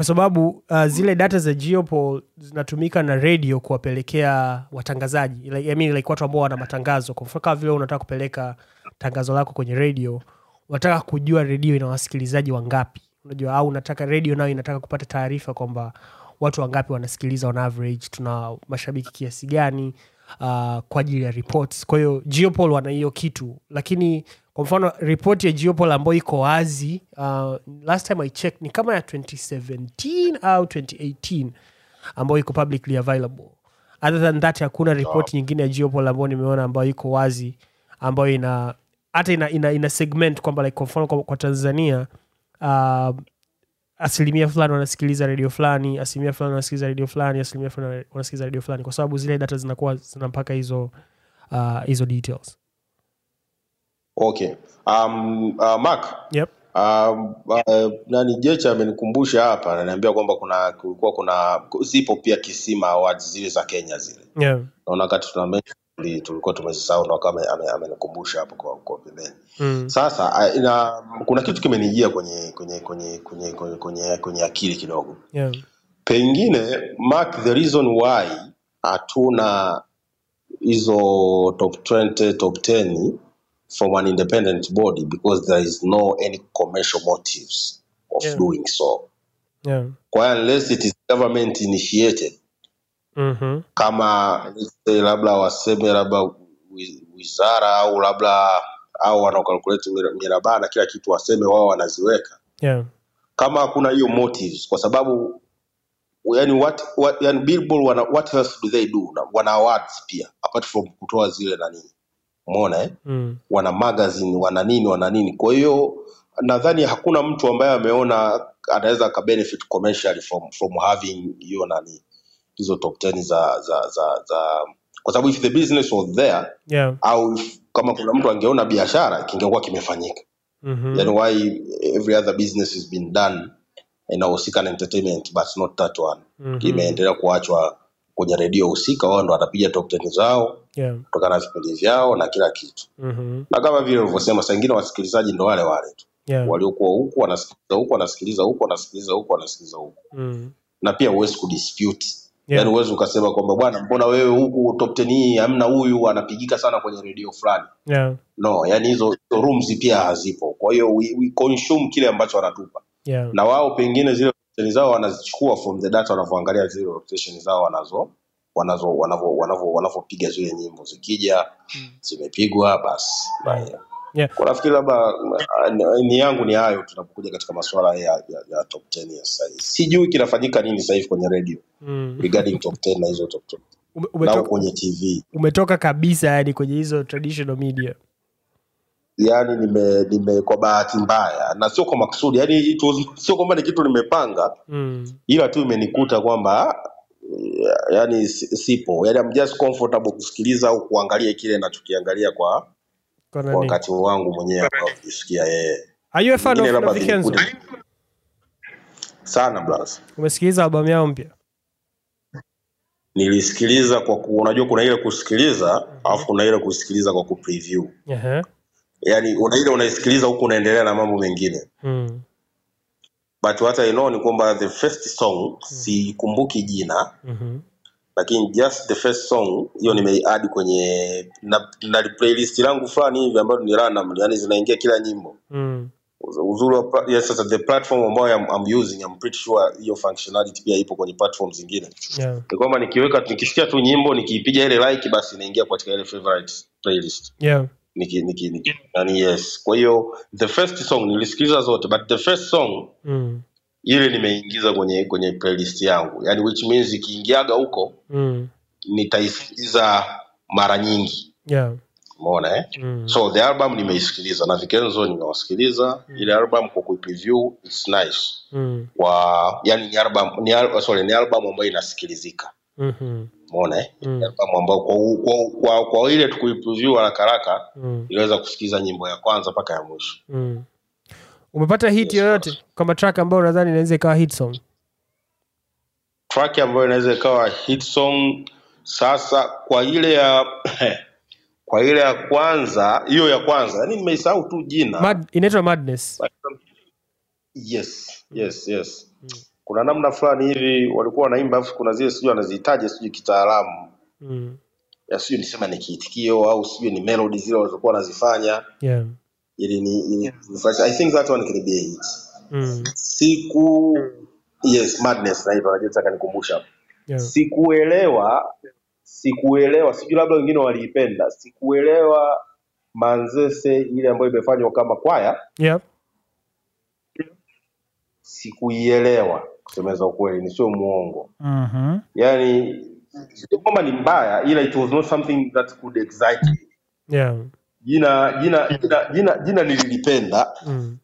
Speaker 2: kwa sababu uh, zile data za geopol zinatumika na radio kuwapelekea watangazaji. Like, I mean, like watu ambao wana matangazo. Kama vile unataka kupeleka tangazo lako kwenye radio unataka kujua redio ina wasikilizaji wangapi? Unajua au unataka redio nayo inataka kupata taarifa kwamba watu wangapi wanasikiliza on average tuna mashabiki kiasi gani uh, kwa ajili ya reports. Kwa hiyo geopol wana hiyo kitu. Lakini kwa mfano ripoti ya geopol ambayo iko wazi. Uh, last time i checked ni kama ya 2017 au 2018 ambayo iko publicly available. Other than that hakuna ripoti nyingine ya geopol ambayo nimeona ambayo iko wazi ambayo ina hata ina, ina, ina segment kwamba like kwa mfano kwa, kwa tanzania uh, asilimia fulani wanasikiliza redio fulani asilimia fulani wanasikiliza redio fulani asilimia fulani wanasikiliza redio fulani kwa sababu zile data zinakuwa zina mpaka hizo uh, hizo details
Speaker 1: okay um, uh, mark
Speaker 2: yep.
Speaker 1: Um, uh, nani Jecha amenikumbusha hapa ananiambia kwamba kuna kulikuwa kuna zipo pia Kisima Awards zile za Kenya zile.
Speaker 2: yeah.
Speaker 1: Naona tuna tulikuwa tumezisahau na kama amenikumbusha hapo kwa kwa pembeni.
Speaker 2: mm.
Speaker 1: Sasa ina, kuna kitu kimenijia kwenye kwenye kwenye kwenye kwenye, kwenye, kwenye akili kidogo.
Speaker 2: yeah.
Speaker 1: Pengine Mark, the reason why hatuna hizo top 20 top 10 from an independent body because there is no any commercial motives of
Speaker 2: Yeah.
Speaker 1: doing so
Speaker 2: yeah.
Speaker 1: kwa unless it is government initiated
Speaker 2: mm-hmm.
Speaker 1: kama say labda waseme labda wizara au labda au wanaokalkulate mirabaa na kila kitu waseme wao wanaziweka
Speaker 2: yeah.
Speaker 1: kama hakuna hiyo motives kwa sababu yani what, what yani billboard wana, what else do they do wana awards pia apart from kutoa zile nani umeona eh?
Speaker 2: mm.
Speaker 1: wana magazine wana nini wana nini kwa hiyo nadhani hakuna mtu ambaye ameona anaweza akabenefit commercially from from having hiyo nani hizo top 10 za za za, za kwa sababu if the business was there
Speaker 2: yeah.
Speaker 1: au if, kama kuna mtu angeona biashara kingekuwa kimefanyika
Speaker 2: mm-hmm.
Speaker 1: then why every other business has been done inahusika na entertainment but not that one
Speaker 2: Mhm.
Speaker 1: imeendelea kuachwa kwenye redio husika wao ndo watapiga top 10 zao
Speaker 2: yeah.
Speaker 1: kutokana na vipindi vyao na kila kitu
Speaker 2: mm-hmm.
Speaker 1: na kama vile ulivyosema saa ingine wasikilizaji ndo wale wale tu
Speaker 2: yeah.
Speaker 1: waliokuwa huku wanasikiliza huku wanasikiliza huku wanasikiliza huku wanasikiliza huku
Speaker 2: mm.
Speaker 1: na pia huwezi kudispute
Speaker 2: Yeah.
Speaker 1: yaani huwezi ukasema kwamba bwana mbona wewe huku top ten hii hamna huyu anapigika sana kwenye redio fulani
Speaker 2: yeah.
Speaker 1: no yani hizo hizo rooms pia hazipo kwa hiyo we, we consume kile ambacho wanatupa
Speaker 2: yeah.
Speaker 1: na wao pengine zile rotation zao wanazichukua from the data wanavyoangalia zile rotation zao wanazo wanazo wanavyo wanavyo wanavyopiga zile nyimbo. Zikija zimepigwa basi.
Speaker 2: Yeah.
Speaker 1: kwa nafikiri labda uh, ni yangu ni hayo tunapokuja katika masuala ya, ya, ya top 10 ya sasa hivi. Sijui kinafanyika nini sasa hivi kwenye redio
Speaker 2: Mm.
Speaker 1: regarding top 10 na hizo top 10
Speaker 2: Ume- umetoka,
Speaker 1: kwenye tv
Speaker 2: umetoka kabisa yani kwenye hizo traditional media.
Speaker 1: Yani nime, nime kwa bahati mbaya na sio kwa makusudi yani sio kwamba ni kitu nimepanga.
Speaker 2: Mm.
Speaker 1: ila tu imenikuta kwamba yani sipo. Yani I'm just comfortable kusikiliza au kuangalia kile nachokiangalia kwa
Speaker 2: kwa
Speaker 1: kwa
Speaker 2: nani?
Speaker 1: wakati wangu mwenyewe ambao kujisikia yeye.
Speaker 2: Are you a fan
Speaker 1: Vingine
Speaker 2: of
Speaker 1: labda
Speaker 2: Novikenzo
Speaker 1: vinikute sana blas
Speaker 2: umesikiliza albamu yao mpya?
Speaker 1: Nilisikiliza kwa ku, unajua kuna ile kusikiliza alafu kuna ile kusikiliza kwa kupreview
Speaker 2: Ehe.
Speaker 1: yani una ile unaisikiliza huku unaendelea na mambo mengine.
Speaker 2: Mm.
Speaker 1: But what I know ni kwamba the first song sikumbuki jina
Speaker 2: mhm.
Speaker 1: lakini just the first song hiyo nimeiadi kwenye na, na playlist langu fulani hivi ambayo ni random yani zinaingia kila nyimbo
Speaker 2: mm.
Speaker 1: uzuri wa yes, sasa the platform ambayo I'm, I'm using I'm pretty sure hiyo functionality pia ipo kwenye platform zingine
Speaker 2: yeah.
Speaker 1: ni kwamba nikiweka nikisikia tu nyimbo nikiipiga ile like basi inaingia katika ile favorite playlist
Speaker 2: yeah.
Speaker 1: Niki niki, niki nani yes kwa hiyo the first song nilisikiliza zote but the first song
Speaker 2: mm.
Speaker 1: ile nimeingiza kwenye kwenye playlist yangu yani which means ikiingiaga huko
Speaker 2: mm.
Speaker 1: nitaisikiliza mara nyingi
Speaker 2: yeah.
Speaker 1: umeona eh?
Speaker 2: mm.
Speaker 1: so the album nimeisikiliza na vikenzo nimewasikiliza ile album kwa kuipreview it's nice
Speaker 2: mm.
Speaker 1: kwa yani ni album ni, sorry, ni album ambayo inasikilizika
Speaker 2: mhm.
Speaker 1: Umeona eh?
Speaker 2: Mm.
Speaker 1: albamu ambao kwa, kwa, kwa, kwa ile tukuipreview haraka haraka
Speaker 2: mm.
Speaker 1: iliweza kusikiza nyimbo ya kwanza mpaka ya mwisho
Speaker 2: mm. umepata hit
Speaker 1: Yes,
Speaker 2: yoyote track ambayo nadhani inaweza ikawa hit song
Speaker 1: track ambayo inaweza ikawa hit song sasa kwa ile ya kwa ile ya kwanza hiyo ya kwanza yani nimeisahau tu jina
Speaker 2: Mad, inaitwa madness
Speaker 1: yes yes yes kuna namna fulani hivi walikuwa wanaimba afu kuna zile sijui wanazihitaji sijui kitaalamu
Speaker 2: mm.
Speaker 1: ya sijui nisema ni kiitikio au sijui ni melody zile walizokuwa wanazifanya
Speaker 2: yeah.
Speaker 1: ili ni ili, i think that one can be a hit
Speaker 2: mm.
Speaker 1: siku yes madness naitwa najua nataka nikumbusha
Speaker 2: yeah.
Speaker 1: sikuelewa sikuelewa sijui labda wengine waliipenda sikuelewa manzese ile ambayo imefanywa kama kwaya
Speaker 2: yeah.
Speaker 1: sikuielewa kusemeza ukweli ni sio muongo
Speaker 2: Mhm.
Speaker 1: yani sio kwamba ni mbaya ila it was not something that could excite me
Speaker 2: yeah.
Speaker 1: jina jina jina jina, jina nililipenda
Speaker 2: mm.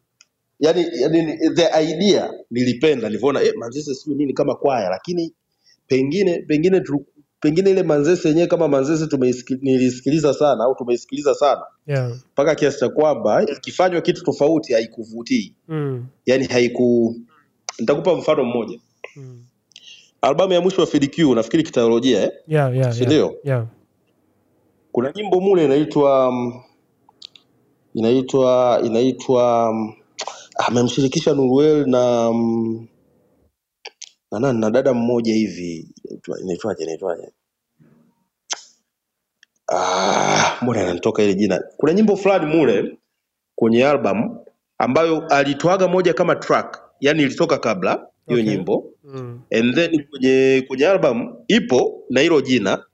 Speaker 1: yani, yani the idea nilipenda nilivyoona eh, manzese sio nini kama kwaya lakini pengine pengine tu, pengine ile manzese yenyewe kama manzese nilisikiliza sana au tumeisikiliza sana
Speaker 2: yeah.
Speaker 1: mpaka kiasi cha kwamba ikifanywa kitu tofauti haikuvutii
Speaker 2: mm.
Speaker 1: yani haiku nitakupa mfano mmoja
Speaker 2: mm.
Speaker 1: albamu ya mwisho wa FDQ nafikiri kitaolojia eh?
Speaker 2: yeah, yeah,
Speaker 1: si
Speaker 2: yeah.
Speaker 1: ndio
Speaker 2: yeah.
Speaker 1: kuna nyimbo mule inaitwa mm, inaitwa inaitwa mm, amemshirikisha Nuruel na mm, na nani na dada mmoja hivi inaitwaje inaitwaje ah mbona inanitoka ile jina kuna nyimbo fulani mule kwenye album ambayo alitoaga moja kama track yani ilitoka kabla hiyo
Speaker 2: Okay.
Speaker 1: nyimbo
Speaker 2: mm.
Speaker 1: and then kwenye kwenye album ipo na hilo jina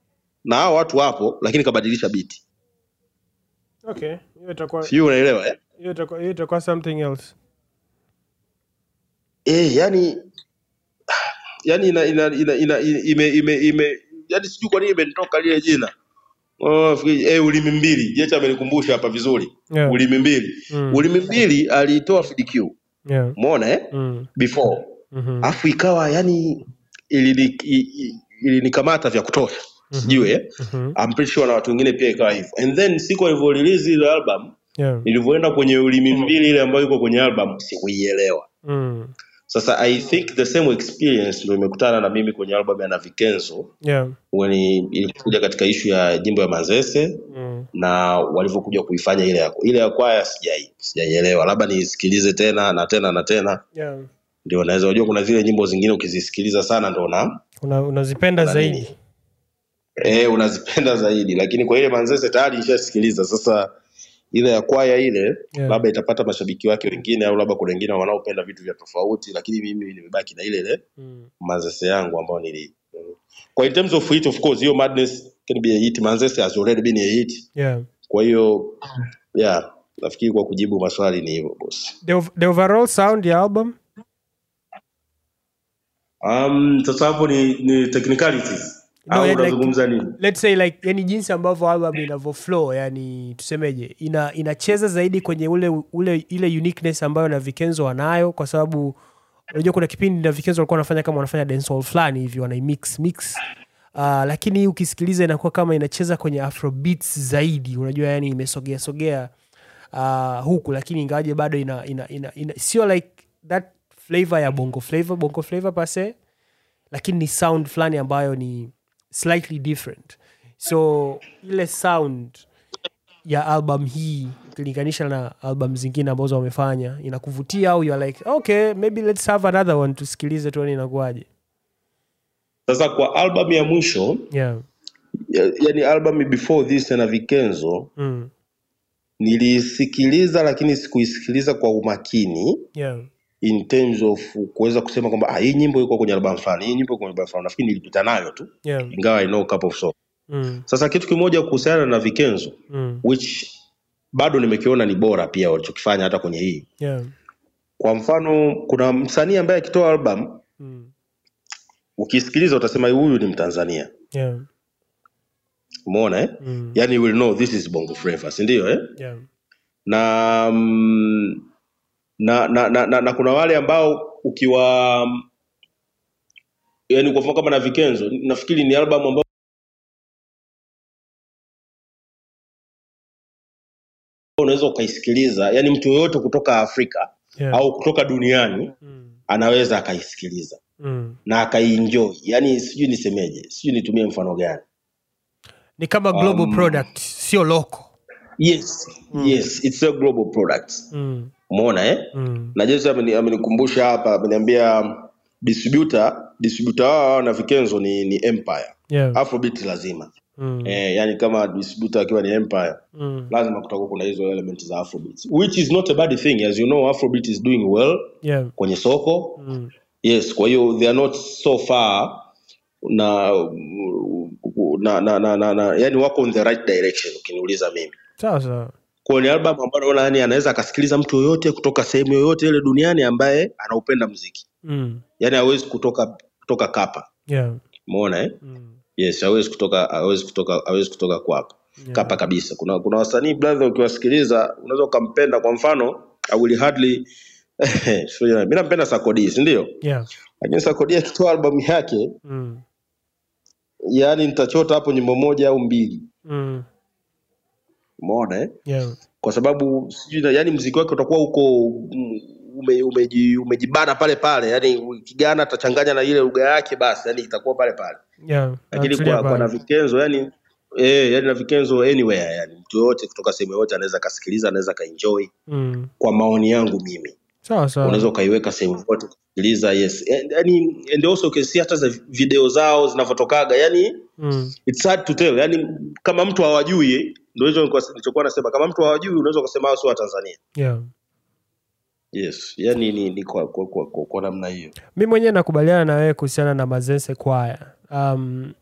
Speaker 1: na hao watu wapo lakini kabadilisha biti
Speaker 2: okay hiyo itakuwa
Speaker 1: sijui unaelewa eh?
Speaker 2: hiyo itakuwa hiyo itakuwa something else
Speaker 1: Eh, yani yani ina, ina, ina, ina, ime, ime, ime yani sijui kwa nini imenitoka lile jina oh, eh, ulimi mbili jecha amenikumbusha hapa vizuri
Speaker 2: yeah.
Speaker 1: ulimi mbili
Speaker 2: Mm.
Speaker 1: ulimi mbili aliitoa FDQ
Speaker 2: yeah.
Speaker 1: umeona eh?
Speaker 2: mm.
Speaker 1: before
Speaker 2: Mhm.
Speaker 1: afu ikawa yani ilinikamata ili, ili vya kutosha sijui eh?
Speaker 2: Mhm.
Speaker 1: I'm pretty sure na watu wengine pia ikawa hivyo and then siku alivyorelease ile album
Speaker 2: yeah.
Speaker 1: nilivyoenda kwenye ulimi mbili ile ambayo iko kwenye album sikuielewa
Speaker 2: mm.
Speaker 1: Sasa i think the same experience ndio imekutana na mimi kwenye album ya navikenzo.
Speaker 2: Yeah.
Speaker 1: when ilikuja katika ishu ya jimbo ya mazese
Speaker 2: mm.
Speaker 1: na walivyokuja kuifanya ile ya ile ya kwaya sijai- sijaielewa. Labda niisikilize tena na tena na tena.
Speaker 2: Yeah.
Speaker 1: ndio naweza unajua kuna zile nyimbo zingine ukizisikiliza sana ndo na
Speaker 2: Una, unazipenda
Speaker 1: na
Speaker 2: zaidi.
Speaker 1: eh unazipenda zaidi. Lakini kwa ile manzese tayari nishasikiliza. Sasa ile ya kwaya ile
Speaker 2: Yeah.
Speaker 1: labda itapata mashabiki wake wengine au labda kuna wengine wanaopenda vitu vya tofauti lakini mimi nimebaki na ile ile
Speaker 2: mm.
Speaker 1: manzese yangu ambayo nili kwa in terms of hit of course hiyo madness can be a hit manzese has already been a hit
Speaker 2: yeah.
Speaker 1: kwa hiyo yeah nafikiri kwa kujibu maswali ni hivyo boss
Speaker 2: the, the overall sound ya album
Speaker 1: um sasa hapo ni, ni technicalities au
Speaker 2: yani like-
Speaker 1: nini?
Speaker 2: let's say like yani jinsi ambavyo album inavyo flow yani tusemeje ina inacheza zaidi kwenye ule ule ile uniqueness ambayo na vikenzo wanayo kwa sababu unajua kuna kipindi na vikenzo walikuwa wanafanya kama wanafanya dancehall fulani hivi wanaimix mix Uh, lakini ukisikiliza inakuwa kama inacheza kwenye afrobeats zaidi unajua yani imesogea sogea uh, huku lakini ingawaje bado ina, ina, ina, ina sio like that flavor ya bongo flavor bongo flavor pase lakini ni sound fulani ambayo ni slightly different so ile sound ya album hii ukilinganisha na album zingine ambazo wamefanya inakuvutia au you're like okay maybe let's have another one tusikilize tuone inakuwaje
Speaker 1: sasa kwa album ya mwisho
Speaker 2: yeah.
Speaker 1: ya- yani album before this na vikenzo
Speaker 2: mm.
Speaker 1: nilisikiliza lakini sikuisikiliza kwa umakini
Speaker 2: yeah.
Speaker 1: In terms of kuweza kusema kwamba ah, hii nyimbo iko kwenye albamu fulani hii nyimbo iko kwenye albamu fulani nafikiri nilipita nayo tu
Speaker 2: yeah.
Speaker 1: ingawa I know a couple of songs
Speaker 2: mm.
Speaker 1: sasa kitu kimoja kuhusiana na vikenzo
Speaker 2: Mm.
Speaker 1: which bado nimekiona ni bora pia walichokifanya hata kwenye hii
Speaker 2: yeah.
Speaker 1: kwa mfano kuna msanii ambaye akitoa album
Speaker 2: mm.
Speaker 1: ukisikiliza utasema huyu ni mtanzania
Speaker 2: yeah.
Speaker 1: umeona eh?
Speaker 2: mm.
Speaker 1: yani you will know this is bongo flava si ndio eh?
Speaker 2: yeah.
Speaker 1: na, mm, na, na, na, na, na kuna wale ambao ukiwa yani kwa mfano kama na vikenzo nafikiri ni albamu ambayo unaweza ukaisikiliza yani mtu yoyote kutoka afrika
Speaker 2: yeah.
Speaker 1: au kutoka duniani
Speaker 2: mm.
Speaker 1: anaweza akaisikiliza
Speaker 2: mm.
Speaker 1: na akaienjoy yani sijui nisemeje sijui nitumie mfano gani
Speaker 2: ni kama global
Speaker 1: Um,
Speaker 2: product sio loco
Speaker 1: yes yes it's a global product
Speaker 2: mm.
Speaker 1: Umeona eh?
Speaker 2: mm.
Speaker 1: na Jesse amenikumbusha hapa ameniambia distributor distributor wao na vikenzo ni, ni empire
Speaker 2: yeah.
Speaker 1: afrobeat lazima
Speaker 2: mm.
Speaker 1: eh, yani kama distributor akiwa ni empire
Speaker 2: mm.
Speaker 1: lazima kutakuwa kuna hizo element za afrobeat which is not a bad thing as you know afrobeat is doing well
Speaker 2: yeah.
Speaker 1: kwenye soko
Speaker 2: mm.
Speaker 1: yes kwa hiyo they are not so far na na, na, na, na, na yani wako in the right direction ukiniuliza mimi
Speaker 2: sawa sawa
Speaker 1: kwa ni album ambayo naona yani anaweza akasikiliza mtu yoyote kutoka sehemu yoyote ile duniani ambaye anaupenda mziki
Speaker 2: mm.
Speaker 1: yani hawezi kutoka kutoka kapa
Speaker 2: yeah.
Speaker 1: umeona eh?
Speaker 2: mm.
Speaker 1: yes hawezi kutoka hawezi kutoka hawezi kutoka kwapa
Speaker 2: Yeah.
Speaker 1: kapa kabisa kuna kuna wasanii brother ukiwasikiliza unaweza ukampenda kwa mfano I will hardly mimi nampenda Sakodi si ndio
Speaker 2: yeah.
Speaker 1: lakini Sakodi akitoa albamu yake
Speaker 2: mm.
Speaker 1: yani nitachota hapo nyimbo moja au mbili
Speaker 2: mm.
Speaker 1: Umeona eh?
Speaker 2: yeah.
Speaker 1: kwa sababu sijui yani mziki wake utakuwa ume, umeji, umejibana pale pale yani kigana atachanganya na ile lugha yake basi yani itakuwa pale pale
Speaker 2: yeah.
Speaker 1: lakini kwa, kwa na vikenzo yani eh, yani na vikenzo anywhere yani mtu yoyote kutoka sehemu yoyote anaweza akasikiliza anaweza akaenjoy
Speaker 2: mm.
Speaker 1: kwa maoni yangu mimi
Speaker 2: sawa sawa.
Speaker 1: Unaweza ukaiweka sehemu kusikiliza yes. And- yani and also ukisia hata za video zao zinavyotokaga yani
Speaker 2: mm.
Speaker 1: it's hard to tell. Yani kama mtu hawajui ndio hicho nilichokuwa nasema. Kama mtu hawajui unaweza ukasema hao sio wa Tanzania.
Speaker 2: Yeah.
Speaker 1: yes. Yani ni, ni kwa, kwa, kwa, kwa, kwa namna hiyo.
Speaker 2: Mi mwenyewe nakubaliana na wewe kuhusiana na mazense kwaya um,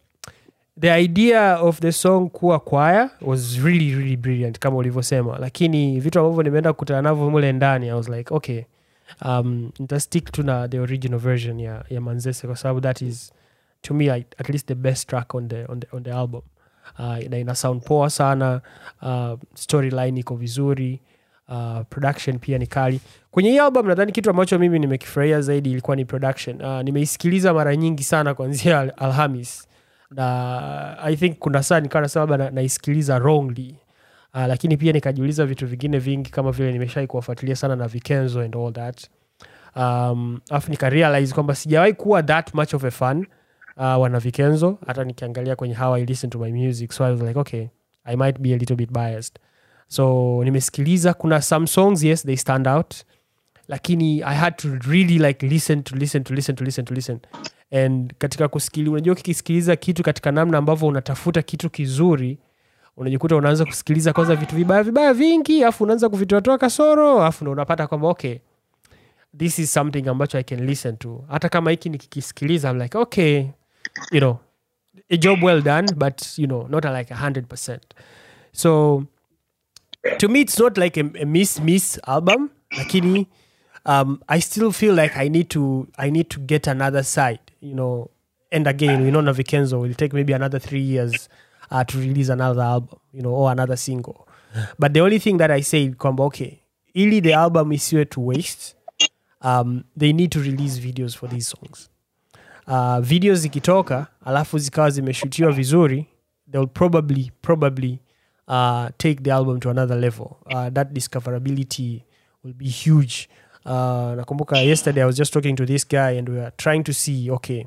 Speaker 2: the idea of the song kuwa kwaya was really really brilliant kama ulivyosema. Lakini vitu ambavyo nimeenda kukutana navyo mule ndani i was like okay um, nitastick tu na the original version ya, ya manzese kwa sababu that is to me I, at least the best track on the, on the, on the album. Uh, na ina sound poa sana uh, storyline iko vizuri uh, production pia ni kali. Kwenye hii album nadhani kitu ambacho mimi nimekifurahia zaidi ilikuwa ni production. Uh, nimeisikiliza mara nyingi sana kuanzia Al- alhamis. Na i think kuna saa nikawa nasema labda naisikiliza wrongly uh, lakini pia nikajiuliza vitu vingine vingi kama vile nimeshai kuwafuatilia sana na vikenzo and all that. Um, nikarealize kwamba sijawahi kuwa that much of a fan uh, wana vikenzo. Hata nikiangalia kwenye how i listen to my music so i was like okay i might be a little bit biased. So nimesikiliza kuna some songs yes they stand out lakini i had to really like listen to listen to listen to listen to listen. And katika kusikili unajua ukikisikiliza kitu katika namna ambavyo unatafuta kitu kizuri unajikuta unaanza kusikiliza kwanza vitu vibaya vibaya vingi afu unaanza kuvitoatoa kasoro afu ndo unapata kwamba okay this is something ambacho i can listen to. Hata kama hiki nikikisikiliza I'm like okay you know a job well done but you know not like a hundred percent. So to me it's not like a, a miss miss album lakini um, i still feel like i need to i need to get another side you know and again you know navikenzo will take maybe another three years uh, to release another album you know or another single. But the only thing that i said kwamba okay ili the album isiwe to waste um, they need to release videos for these songs. Uh, videos zikitoka alafu zikawa zimeshutiwa vizuri they'll probably probably uh, take the album to another level. Uh, that discoverability will be huge. Uh, nakumbuka yesterday i was just talking to this guy and we were trying to see okay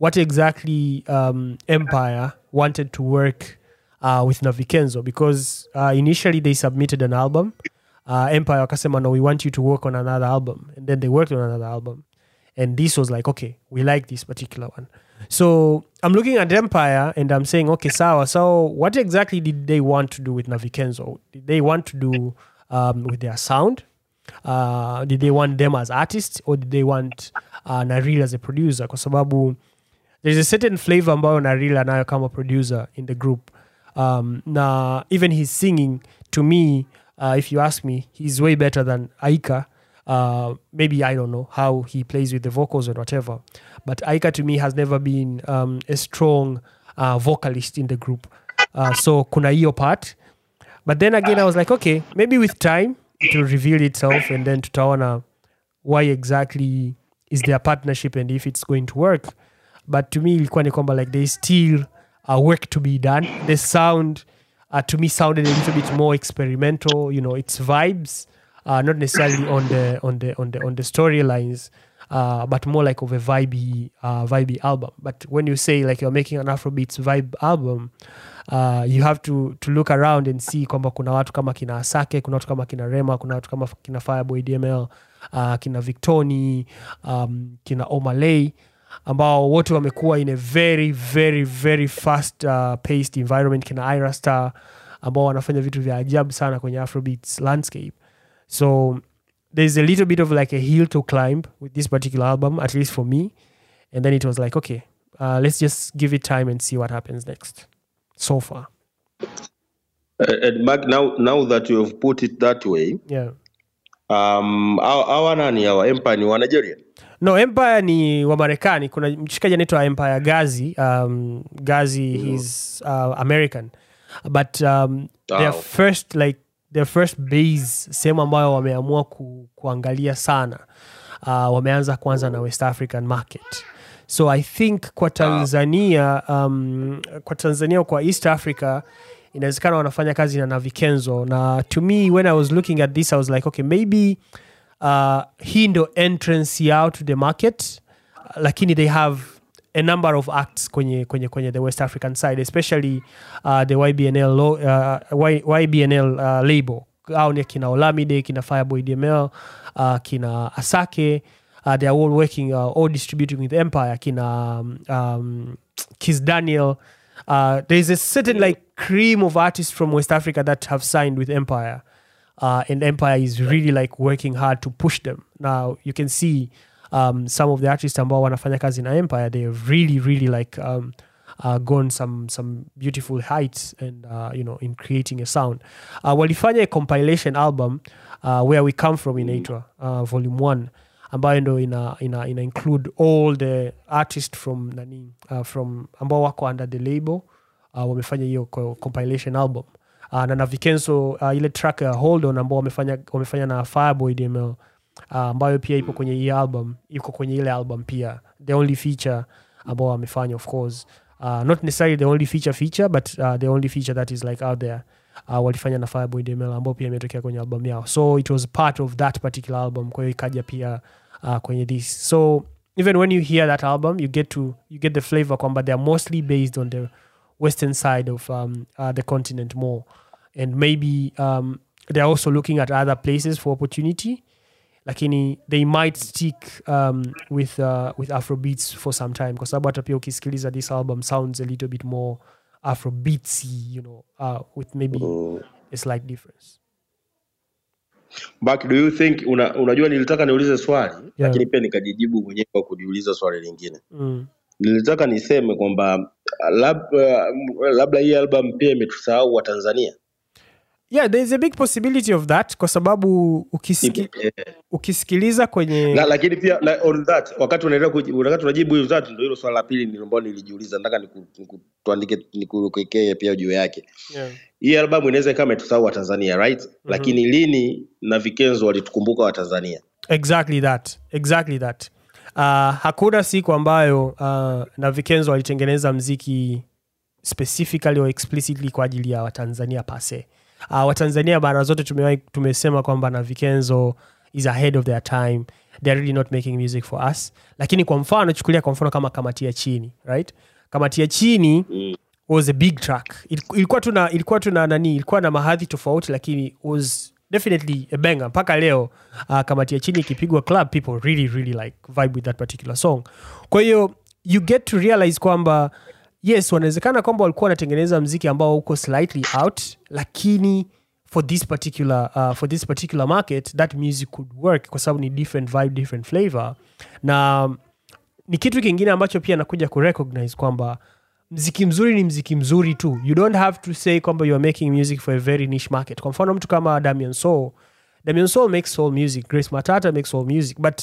Speaker 2: what exactly um, empire wanted to work uh, with navikenzo because uh, initially they submitted an album uh, empire wakasema no we want you to work on another album. And then they worked on another album. And this was like okay we like this particular one. So i'm looking at empire and i'm saying okay sawa. So what exactly did they want to do with navikenzo? Did they want to do um, with their sound? Uh, did they want them as artists or did they want uh, naril as a producer? Kwa there's a certain flavor ambayo naril anayo kama producer in the group. Um, na even his singing to me uh, if you ask me he's way better than aika. Uh, maybe i don't know how he plays with the vocals or whatever. But aika to me has never been um, a strong uh, vocalist in the group. Uh, so kuna hiyo part. But then again i was like okay maybe with time it will reveal itself and then tutaona why exactly is their partnership and if it's going to work but to me ilikuwa ni kwamba like there is still a work to be done. The sound uh, to me sounded a little bit more experimental you know its vibes uh, not necessarily on the on the on the on the storylines uh, but more like of a vibey uh, vibey album. But when you say like you're making an afrobeats vibe album uh, you have to to look around and see kwamba kuna watu kama kina asake kuna watu kama kina rema kuna watu kama kina fireboy dml uh, kina victoni um, kina omalay ambao wote wamekuwa in a very very very fast uh, paced environment kina ira star ambao wanafanya vitu vya ajabu sana kwenye afrobeats landscape. So there's a little bit of like a hill to climb with this particular album at least for me. And then it was like okay uh, let's just give it time and see what happens next. So far.
Speaker 1: Uh, and Mark, now now that you have put it that way
Speaker 2: yeah.
Speaker 1: um, our, our nani our empire wa nigeria
Speaker 2: no empire ni wa marekani. Kuna mshikaji anaitwa empire gazi um, gazi he's uh, american. But um, their
Speaker 1: Ah.
Speaker 2: first like their first base sehemu ambayo wameamua ku, kuangalia sana uh, wameanza kwanza na west african market. So i think kwa tanzania um, kwa tanzania kwa east africa inawezekana wanafanya kazi na navikenzo. Na to me when i was looking at this i was like okay maybe uh, hii ndo entrance yao to the market lakini they have a number of acts kwenye, kwenye, kwenye the west african side especially uh, the ybnl, uh, y, ybnl uh, label. Au ni kina olamide kina fireboy dml uh, kina asake uh, they are all working uh, all distributing with empire kina um, um, kis daniel. Uh, there's a certain like cream of artists from west africa that have signed with empire uh, and Empire is really like working hard to push them. Now you can see um, some of the artists ambao wanafanya kazi na Empire, they really, really like um, uh, gone some some beautiful heights and uh, you know in creating a sound. Uh, walifanya a compilation album uh, where we come from inaitwa uh, volume one ambayo ndo ina, ina, ina include all the artist from nani uh, from ambao wako under the label uh, wamefanya hiyo compilation album uh, na navikenso uh, ile track ya hold on ambao wamefanya, wamefanya na fireboy dml uh, pia ipo kwenye hii album iko kwenye ile album pia. The only feature ambao wamefanya of course. Uh, not necessarily the only feature feature but uh, the only feature that is like out there uh, walifanya na fireboy dml ambao pia imetokea kwenye album yao. So it was part of that particular album kwa hiyo ikaja pia uh, kwenye this. So even when you hear that album you get to you get the flavor kwamba they're mostly based on the western side of um, uh, the continent more. And maybe um, they're also looking at other places for opportunity. Lakini they might stick um, with, uh, with afrobeats for some time. Kwa sababu hata pia ukisikiliza this album sounds a little bit more afrobeatsy you know uh, with maybe a slight difference.
Speaker 1: Back, do you think una, unajua nilitaka niulize swali
Speaker 2: Yeah.
Speaker 1: lakini pia nikajijibu mwenyewe kwa kujiuliza swali lingine.
Speaker 2: Mm.
Speaker 1: Nilitaka niseme kwamba labda labda hii album pia imetusahau wa tanzania
Speaker 2: yeah there is a big possibility of that kwa sababu ukisiki,
Speaker 1: yeah.
Speaker 2: ukisikiliza kwenye
Speaker 1: la, lakini pia la, on that wakati unaendelea wakati unajibu hiyo that ndio hilo swala la pili ambalo nilijiuliza nataka tuandike nikuwekee pia juu yake
Speaker 2: yeah.
Speaker 1: hii albamu inaweza ikawa imetusahau watanzania right mm-hmm. lakini lini na vikenzo walitukumbuka watanzania
Speaker 2: exactly that exactly that uh, hakuna siku ambayo uh, na vikenzo walitengeneza mziki specifically or explicitly kwa ajili ya watanzania pase uh, watanzania bara zote tumewahi tumesema kwamba na vikenzo is ahead of their time. Theyare really not making music for us. Lakini kwa mfano chukulia kwa mfano kama kamati ya chini right? Kamati ya chini
Speaker 1: mm.
Speaker 2: was a big track. Ilikuwa tuna ilikuwa tuna nani ilikuwa na mahadhi tofauti lakini was definitely a banger. Mpaka leo uh, kamati ya chini ikipigwa club people really really like vibe with that particular song. Kwa hiyo you get to realize kwamba yes wanawezekana kwamba walikuwa wanatengeneza mziki ambao uko slightly out lakini for this particular uh, for this particular market that music could work kwa sababu ni different vibe different flavor. Na ni kitu kingine ambacho pia nakuja kurecognize kwamba mziki mzuri ni mziki mzuri tu. You don't have to say kwamba youare making music for a very niche market. Kwa mfano mtu kama damian soul damian soul makes soul music. Grace matata makes soul music. But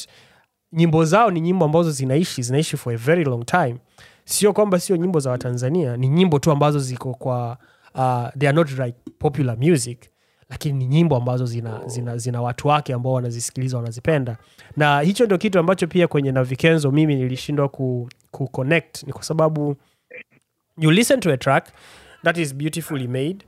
Speaker 2: nyimbo zao ni nyimbo ambazo zinaishi zinaishi for a very long time. Sio kwamba sio nyimbo za watanzania. Ni nyimbo tu ambazo ziko kwa uh, they are not like popular music. Lakini ni nyimbo ambazo zina, zina, zina watu wake ambao wanazisikiliza wanazipenda. Na hicho ndio kitu ambacho pia kwenye navikenzo mimi nilishindwa ku, ku connect. Ni kwa sababu you listen to a track that is beautifully made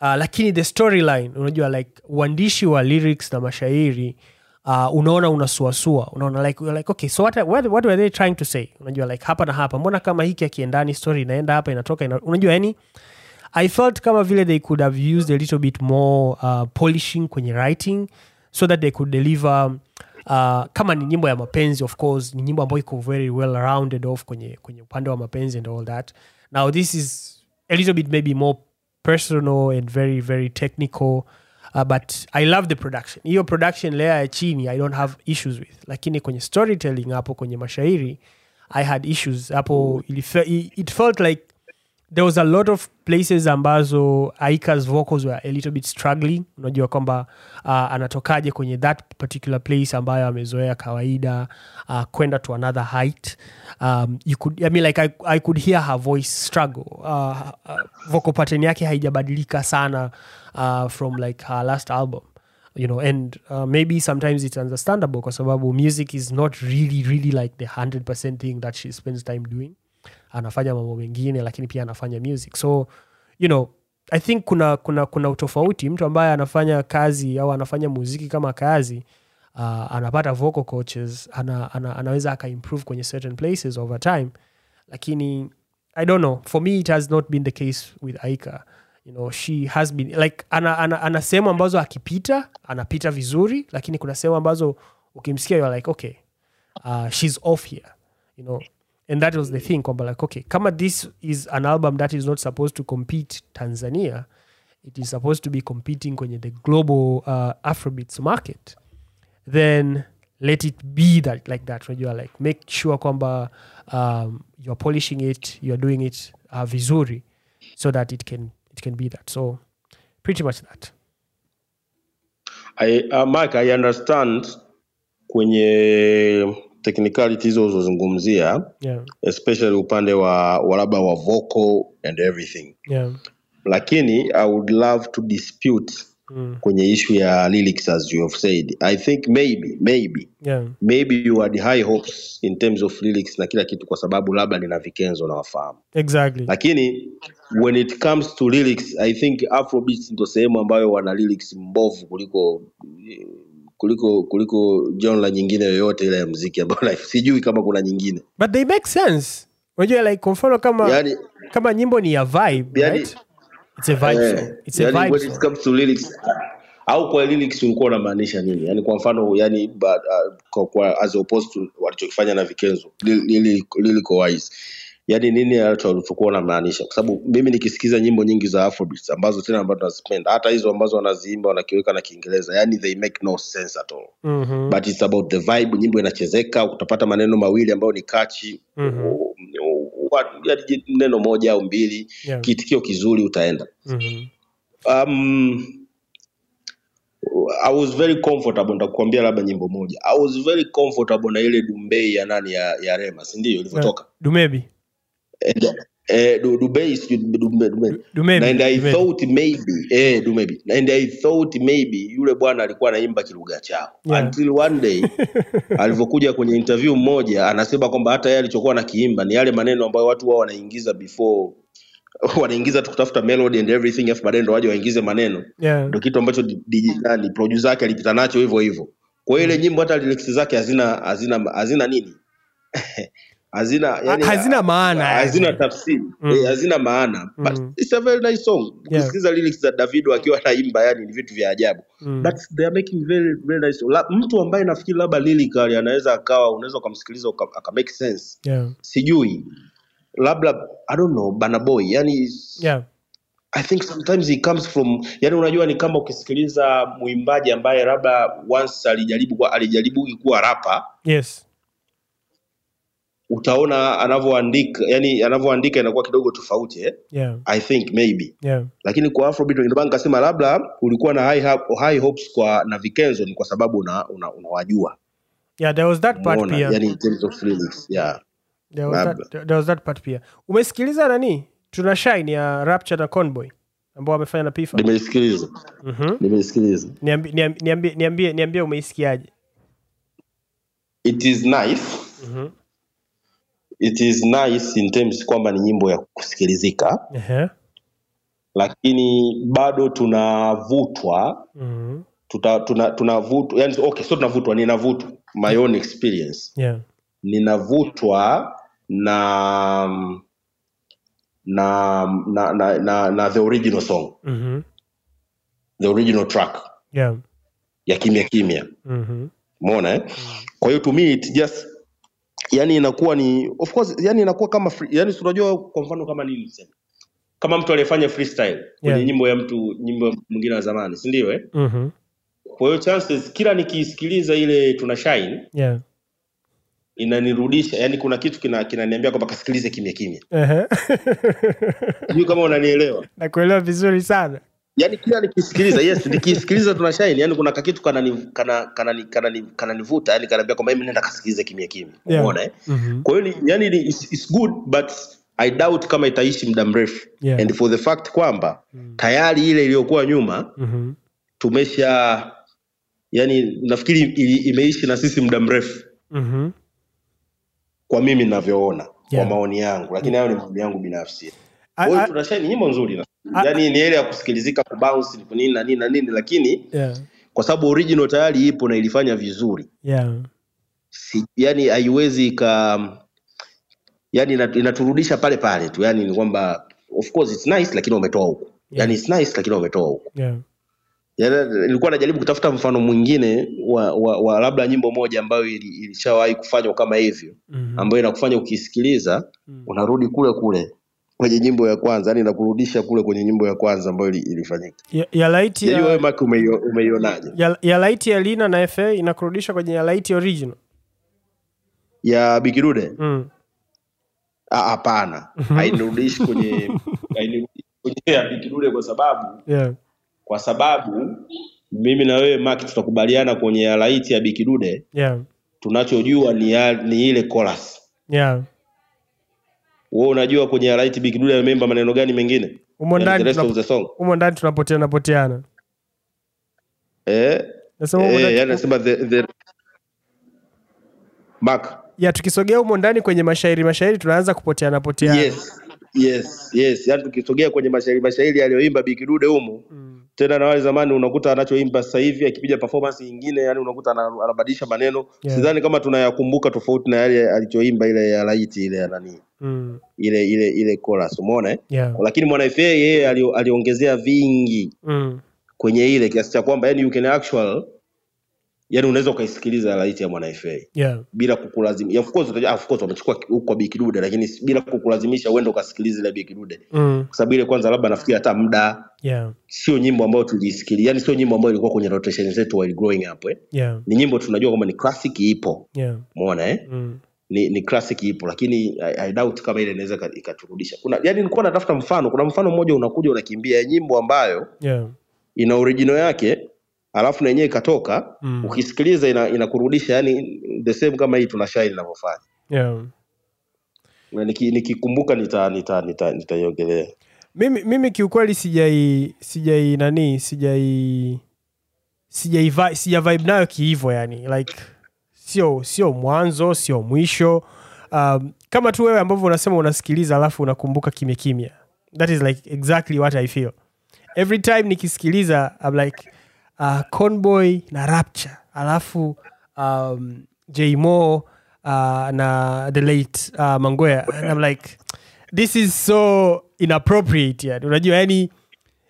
Speaker 2: uh, lakini the storyline unajua like uandishi wa lyrics na mashairi uh, unaona unasuasua. Unaona like, like okay so what, what, what were they trying to say? Unajua like hapa na hapa mbona kama hiki akiendani story inaenda hapa inatoka ina, unajua yani i felt kama vile they could have used a little bit more uh, polishing kwenye writing so that they could deliver uh, kama ni nyimbo ya mapenzi of course ni nyimbo ambayo iko very well rounded off kwenye, kwenye upande wa mapenzi and all that now this is a little bit maybe more personal and very very technical uh, but i love the production. Hiyo production layer ya chini i don't have issues with. Lakini kwenye storytelling hapo kwenye mashairi i had issues. Hapo it felt like there was a lot of places ambazo aika's vocals were a little bit struggling. Unajua kwamba uh, anatokaje kwenye that particular place ambayo amezoea kawaida uh, kwenda to another height. Um, you could, I mean, like I, I could hear her voice struggle. Uh, uh, vocal pattern yake haijabadilika sana uh, from like her last album you know and uh, maybe sometimes it's understandable kwa sababu music is not really really like the 100% thing that she spends time doing anafanya mambo mengine lakini pia anafanya music. So you know i think kuna kuna kuna utofauti. Mtu ambaye anafanya kazi au anafanya muziki kama kazi uh, anapata vocal coaches ana, ana, anaweza akaimprove kwenye certain places over time. Lakini i don't know. For me it has not been the case with aika. You know she has been like ana, ana, ana sehemu ambazo akipita anapita vizuri lakini kuna sehemu ambazo ukimsikia you're like okay uh, she's off here. You know and that was the thing kwamba like okay kama this is an album that is not supposed to compete tanzania it is supposed to be competing kwenye the global uh, afrobeats market then let it be that like that unajua like make sure kwamba um, you're polishing it you're doing it uh, vizuri so that it can it can be that. So pretty much that.
Speaker 1: I, uh, Mark, I understand kwenye technicality hizo ulizozungumzia
Speaker 2: yeah.
Speaker 1: especially upande wa labda wa vocal and everything.
Speaker 2: Yeah.
Speaker 1: Lakini i would love to dispute
Speaker 2: mm,
Speaker 1: kwenye issue ya lyrics as you have said. I think maybe maybe.
Speaker 2: Yeah.
Speaker 1: Maybe you had high hopes in terms of lyrics na kila kitu kwa sababu labda nina vikenzo na wafahamu.
Speaker 2: Exactly.
Speaker 1: Lakini when it comes to lyrics i think afrobeats ndo sehemu ambayo wana lyrics mbovu kuliko kuliko kuliko genre nyingine yoyote ile ya mziki ambayo sijui kama kuna nyingine.
Speaker 2: But they make sense. Unajua like kwa mfano kama
Speaker 1: yani,
Speaker 2: kama nyimbo ni ya vibe
Speaker 1: Yani-
Speaker 2: right? it's a vibe
Speaker 1: yeah,
Speaker 2: song. It's a
Speaker 1: yani
Speaker 2: vibe
Speaker 1: when it comes to lyrics au kwa lyrics ulikuwa unamaanisha nini? Yani kwa mfano yani but, uh, kwa, kwa, as opposed to walichokifanya na vikenzo lyrical wise yani nini watu walichokuwa wanamaanisha? Kwa sababu mimi nikisikiza nyimbo nyingi za afrobeats ambazo tena ambazo nazipenda hata hizo ambazo wanaziimba wanakiweka na kiingereza yani they make no sense at all.
Speaker 2: Mhm,
Speaker 1: but it's about the vibe nyimbo inachezeka utapata maneno mawili ambayo ni kachi
Speaker 2: Mhm.
Speaker 1: neno moja au mbili
Speaker 2: yeah,
Speaker 1: kiitikio kizuri utaenda.
Speaker 2: Mhm,
Speaker 1: um, I was very comfortable nitakuambia labda nyimbo moja. I was very comfortable na ile Dumbei ya nani ya, ya Rema si ndio ilivyotoka?
Speaker 2: Dumebi
Speaker 1: and eh, Du-
Speaker 2: dumebi
Speaker 1: and I
Speaker 2: Dumebi.
Speaker 1: thought maybe eh Dumebi and I thought maybe yule bwana alikuwa anaimba kilugha chao.
Speaker 2: Yeah.
Speaker 1: until one day alivyokuja kwenye interview mmoja anasema kwamba hata yeye alichokuwa nakiimba ni yale maneno ambayo watu wao wanaingiza before wanaingiza tu kutafuta melody and everything afu baadaye ndo waje waingize maneno.
Speaker 2: Yeah.
Speaker 1: ndo kitu ambacho dijitali producer yake alipita nacho hivyo hivyo. Kwa hiyo ile nyimbo hata lyrics zake hazina hazina hazina nini hazina yani,
Speaker 2: hazina maana,
Speaker 1: hazina
Speaker 2: yani.
Speaker 1: tafsiri
Speaker 2: Mm.
Speaker 1: eh, hazina maana but
Speaker 2: Mm.
Speaker 1: it's a very nice song
Speaker 2: Yeah.
Speaker 1: lyrics za Davido akiwa anaimba yani ni vitu vya ajabu
Speaker 2: Mm.
Speaker 1: but they are making very very nice song. La, mtu ambaye nafikiri labda lyrically anaweza akawa unaweza ukamsikiliza aka make sense
Speaker 2: yeah.
Speaker 1: sijui labda i don't know bana Boy yani
Speaker 2: yeah.
Speaker 1: I think sometimes it comes from yani, unajua ni kama ukisikiliza mwimbaji ambaye labda once alijaribu alijaribu kuwa rapa,
Speaker 2: yes
Speaker 1: utaona anavyoandika yani anavyoandika inakuwa kidogo tofauti eh?
Speaker 2: yeah.
Speaker 1: I think maybe,
Speaker 2: yeah.
Speaker 1: lakini kwa Afrobeat ndio maana nikasema labda ulikuwa na high, high hopes kwa na Vikenzo ni kwa sababu una, una, unawajua
Speaker 2: yeah there was that part
Speaker 1: umeona,
Speaker 2: pia
Speaker 1: yani in terms of lyrics yeah.
Speaker 2: there was,
Speaker 1: labda.
Speaker 2: that, there was that part pia umesikiliza nani tuna shine ya rapture na conboy ambao wamefanya na pifa
Speaker 1: Nimeisikiliza,
Speaker 2: mm-hmm.
Speaker 1: nimeisikiliza.
Speaker 2: niambie, niambie, niambie, niambie umeisikiaje
Speaker 1: It is nice
Speaker 2: mm-hmm.
Speaker 1: It is nice in terms kwamba ni nyimbo ya kusikilizika
Speaker 2: uh-huh.
Speaker 1: lakini bado tunavutwa
Speaker 2: mm-hmm.
Speaker 1: tuta, tuna, tunavutwa yani, okay, sio tunavutwa ninavutwa my own experience
Speaker 2: yeah.
Speaker 1: ninavutwa na na na, na, na, na the original song
Speaker 2: mm-hmm.
Speaker 1: the original track
Speaker 2: yeah.
Speaker 1: ya kimya kimya
Speaker 2: mm-hmm.
Speaker 1: mona eh? kwa hiyo to me it just yani inakuwa ni of course yani inakuwa kama free, yani unajua kwa mfano kama nini niseme kama mtu aliyefanya freestyle kwenye
Speaker 2: Yeah.
Speaker 1: nyimbo ya mtu nyimbo mwingine wa zamani si ndio eh?
Speaker 2: Mm-hmm.
Speaker 1: kwa hiyo chances kila nikiisikiliza ile tuna shine
Speaker 2: yeah.
Speaker 1: inanirudisha yani kuna kitu kina kinaniambia kwamba kasikilize kimya kimya
Speaker 2: uh-huh.
Speaker 1: sijui kama unanielewa
Speaker 2: nakuelewa vizuri sana
Speaker 1: yani kila nikisikiliza yes nikisikiliza tunashaili yani kuna kakitu kanani kana kanani kanani kananivuta yani kanaambia kwamba mimi nenda kasikilize kimya kimya
Speaker 2: Yeah.
Speaker 1: umeona eh
Speaker 2: mm-hmm.
Speaker 1: kwa hiyo yani ni- it's, it's good but i doubt kama itaishi muda mrefu
Speaker 2: Yeah.
Speaker 1: and for the fact kwamba tayari ile iliyokuwa nyuma
Speaker 2: Mm-hmm.
Speaker 1: tumesha yani nafikiri imeishi na sisi muda mrefu
Speaker 2: Mm-hmm.
Speaker 1: kwa mimi ninavyoona
Speaker 2: Yeah.
Speaker 1: kwa maoni yangu lakini hayo ni maoni yangu binafsi Kwa hiyo
Speaker 2: a-
Speaker 1: nyimbo nzuri na yani ni ile ya kusikilizika kubounce ni nini na nini na nini lakini
Speaker 2: yeah.
Speaker 1: kwa sababu original tayari ipo na ilifanya vizuri
Speaker 2: yeah.
Speaker 1: si, yani haiwezi ika yani inaturudisha pale pale tu yani ni kwamba of course it's nice lakini umetoa huku yani it's nice lakini umetoa huku
Speaker 2: yeah.
Speaker 1: yani, najaribu kutafuta mfano mwingine wa, wa, wa labda nyimbo moja ambayo ili- ilishawahi kufanywa kama hivyo
Speaker 2: Mhm.
Speaker 1: ambayo inakufanya ukisikiliza
Speaker 2: Mm.
Speaker 1: unarudi kule kule kwenye nyimbo ya kwanza yani nakurudisha kule kwenye nyimbo ya kwanza ambayo ili- ilifanyika
Speaker 2: ya, ya laiti
Speaker 1: sijui
Speaker 2: ya,
Speaker 1: Mark umeionaje
Speaker 2: ya, ya laiti ya lina na fa inakurudisha kwenye ya laiti original
Speaker 1: ya bikirude
Speaker 2: mm.
Speaker 1: Hapana hainirudishi kwenye hainirudishi kwenye ya bikirude kwa sababu
Speaker 2: yeah.
Speaker 1: kwa sababu mimi na wewe Mark tutakubaliana kwenye ya laiti ya bikidude
Speaker 2: yeah.
Speaker 1: tunachojua ni, ya, ni ile chorus
Speaker 2: yeah.
Speaker 1: Wewe unajua kwenye right big dude amemba maneno gani mengine?
Speaker 2: Umo ndani
Speaker 1: the song.
Speaker 2: umo ndani tunapoteana. Poteana
Speaker 1: eh,
Speaker 2: nasema
Speaker 1: eh, yani nasema the, the... Mark.
Speaker 2: Ya tukisogea humo ndani kwenye mashairi mashairi tunaanza kupoteana poteana.
Speaker 1: Yes yes yes yani tukisogea kwenye mashairi mashairi aliyoimba bikidude humo
Speaker 2: mm.
Speaker 1: tena na wale zamani unakuta anachoimba sasa hivi akipiga performance nyingine yani unakuta ana- anabadilisha maneno
Speaker 2: Yeah.
Speaker 1: sidhani kama tunayakumbuka tofauti na yale alichoimba ile ya laiti ile ya nani
Speaker 2: Mm.
Speaker 1: ile ile ile chorus umeona eh?
Speaker 2: yeah.
Speaker 1: lakini mwana FA yeye alio- aliongezea vingi
Speaker 2: mm.
Speaker 1: kwenye ile kiasi cha kwamba yani you can actual yani unaweza ukaisikiliza laiti ya mwana FA
Speaker 2: yeah.
Speaker 1: bila kukulazimisha of course utajua of course wamechukua huko kwa Bikidude lakini bila kukulazimisha uende ukasikiliza ile Bikidude
Speaker 2: Mm.
Speaker 1: kwa sababu ile kwanza labda nafikiri hata muda
Speaker 2: yeah.
Speaker 1: sio nyimbo ambayo tuliisikilia yani sio nyimbo ambayo ilikuwa kwenye rotation zetu while growing up eh?
Speaker 2: yeah.
Speaker 1: ni nyimbo tunajua kwamba ni classic ipo
Speaker 2: yeah.
Speaker 1: umeona eh?
Speaker 2: mm.
Speaker 1: ni, ni classic ipo lakini I, I doubt kama ile inaweza ikaturudisha kuna yani nilikuwa natafuta mfano kuna mfano mmoja unakuja unakimbia nyimbo ambayo
Speaker 2: yeah.
Speaker 1: ina original yake alafu na yenyewe ikatoka
Speaker 2: Mm.
Speaker 1: ukisikiliza ina- inakurudisha yani the same kama hii tuna shine inavyofanya.
Speaker 2: Yeah.
Speaker 1: Niki- nikikumbuka nita nita nita
Speaker 2: mimi, mimi kiukweli sijai sijai nani sijai sijai sija vibe nayo kihivo yani. Like sio sio mwanzo sio mwisho. Um, kama tu wewe ambavyo unasema unasikiliza alafu unakumbuka kimya kimya. That is like exactly what i feel. Every time nikisikiliza I'm like uh, conboy na rapture. Alafu um, jmo uh, na the late uh, mangwea and I'm like this is so inappropriate yani unajua yani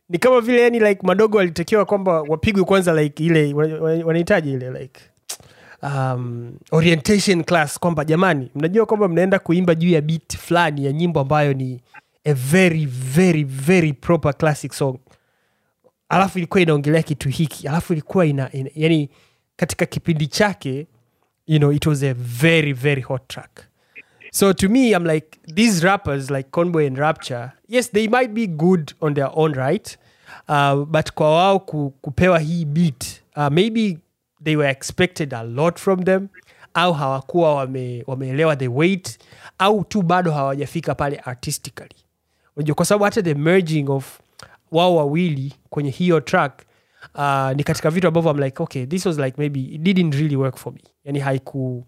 Speaker 2: ni kama vile yani like madogo walitakiwa kwamba wapigwe kwanza like ile wana- wana- wanahitaji ile like um, orientation class kwamba jamani mnajua kwamba mnaenda kuimba juu ya beat fulani ya nyimbo ambayo ni a very very very proper classic song alafu ilikuwa inaongelea kitu hiki. Alafu ilikuwa ina, ina yani katika kipindi chake you know it was a very very hot track. So to me i'm like these rappers like conboy and rapture yes they might be good on their own right uh, but kwa wao ku, kupewa hii beat uh, maybe they were expected a lot from them au hawakuwa wame, wameelewa the weight au tu bado hawajafika pale artistically. Unajua kwa sababu hata the merging of wao wawili kwenye hiyo track uh, ni katika vitu ambavyo I'm like okay this was like maybe it didn't really work for me. Yani haiku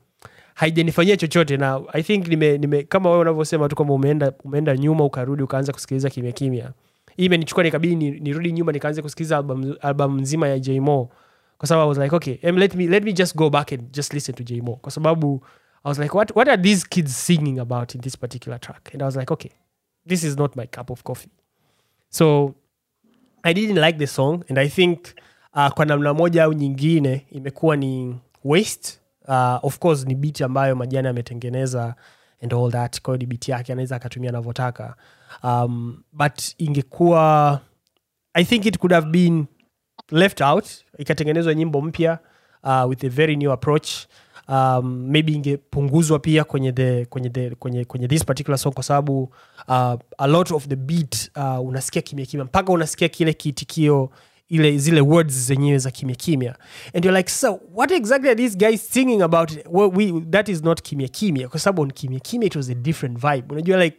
Speaker 2: haijanifanyia chochote. Na i think nime, nime kama wewe unavyosema tu kwamba umeenda, umeenda nyuma ukarudi ukaanza kusikiliza kimya kimya. Hii imenichukua nikabidi nirudi nyuma nikaanza kusikiliza album, album nzima ya jmo kwa sababu i was like okay let, me, let me just go back and just listen to jmo kwa sababu i was like what, what are these kids singing about in this particular track? And i was like okay this is not my cup of coffee. So i didn't like the song and i think uh, kwa namna moja au nyingine imekuwa ni waste. Uh, of course ni beat ambayo majani ametengeneza and all that. Kwayo ni beat yake anaweza akatumia anavyotaka. Um, but ingekuwa i think it could have been left out. Ikatengenezwa nyimbo mpya uh, with a very new approach um, maybe ingepunguzwa pia kwenye the kwenye the kwenye, kwenye this particular song kwa sababu uh, a lot of the beat uh, unasikia kimya kimya mpaka unasikia kile kiitikio ile zile words zenyewe za kimya kimya. And you're like so what exactly are these guys singing about? Well, we, that is not kimya kimya kwa sababu kimya kimya it was a different vibe. Unajua like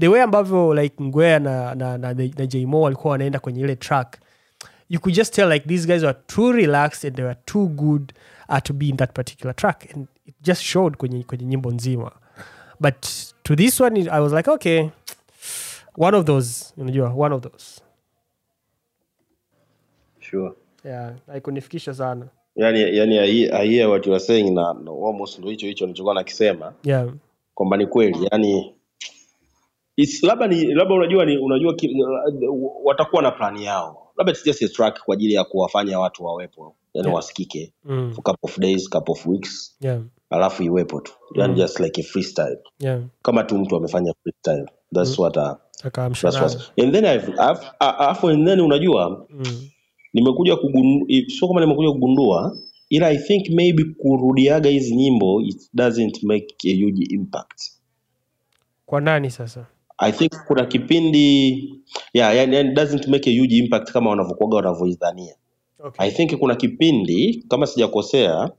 Speaker 2: the way ambavyo like ngwea na, na, na, na jmo walikuwa wanaenda kwenye ile track you could just tell like these guys were too relaxed and they were too good uh, to be in that particular track. And it just showed kwenye, kwenye nyimbo nzima. But to this one i was like okay one of those unajua one of those.
Speaker 1: Sure.
Speaker 2: Yeah haikunifikisha sana.
Speaker 1: Yani yani hear what you are saying na, na almost ndo hicho hicho nilichokuwa nakisema.
Speaker 2: Yeah.
Speaker 1: Kwamba ni kweli yani labda ni labda unajua ni unajua ki, watakuwa na plani yao. Labda it's just a track kwa ajili ya kuwafanya watu wawepo yani
Speaker 2: Yeah.
Speaker 1: wasikike
Speaker 2: mm.
Speaker 1: for couple of days couple of weeks.
Speaker 2: Yeah.
Speaker 1: Alafu iwepo tu. Yani
Speaker 2: Mm.
Speaker 1: just like a freestyle.
Speaker 2: Yeah.
Speaker 1: Kama tu mtu amefanya freestyle that's what uh,
Speaker 2: akaamsha
Speaker 1: that's what. and then I've, I've, I've, and then unajua
Speaker 2: mm.
Speaker 1: nimekuja kugundua sio kama nimekuja kugundua ila i think maybe kurudiaga hizi nyimbo it doesn't make a huge impact.
Speaker 2: Kwa nani sasa?
Speaker 1: I think kuna kipindi yeah, yeah, yani doesn't make a huge impact kama wanavyokuaga wanavyoidhania
Speaker 2: okay.
Speaker 1: i think kuna kipindi kama sijakosea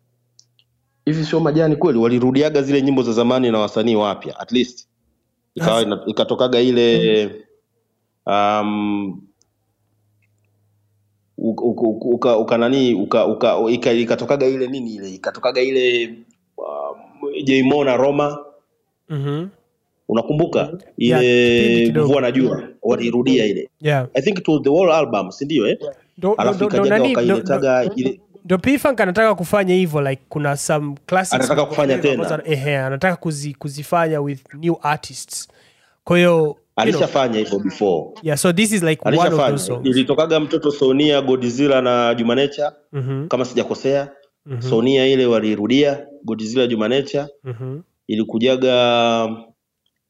Speaker 1: hivi sio majani kweli walirudiaga zile nyimbo za zamani na wasanii wapya at least ikawa ikatokaga ile um, uka, uka, uka, uka nani uka, uka, ika, ikatokaga ile nini ile ikatokaga ile um, Jmo na Roma
Speaker 2: mm-hmm.
Speaker 1: Unakumbuka? Ile
Speaker 2: kipindi kidogo.
Speaker 1: mvua na jua walirudia ile.
Speaker 2: Yeah.
Speaker 1: I think to the whole album si ndio eh? Alafu wakailetaga ile
Speaker 2: ndo P-Funk anataka kufanya hivyo like kuna some classics
Speaker 1: Anataka kufanya tena.
Speaker 2: ehe anataka kuzi, kuzifanya with new artists. Kwa hiyo
Speaker 1: alishafanya hivyo before.
Speaker 2: Yeah so this is like one of those songs.
Speaker 1: Ilitokaga mtoto Sonia Godzilla na Jumanecha
Speaker 2: Mhm,
Speaker 1: kama sijakosea
Speaker 2: mhm,
Speaker 1: Sonia ile walirudia Godzilla Jumanecha
Speaker 2: mhm.
Speaker 1: ilikujaga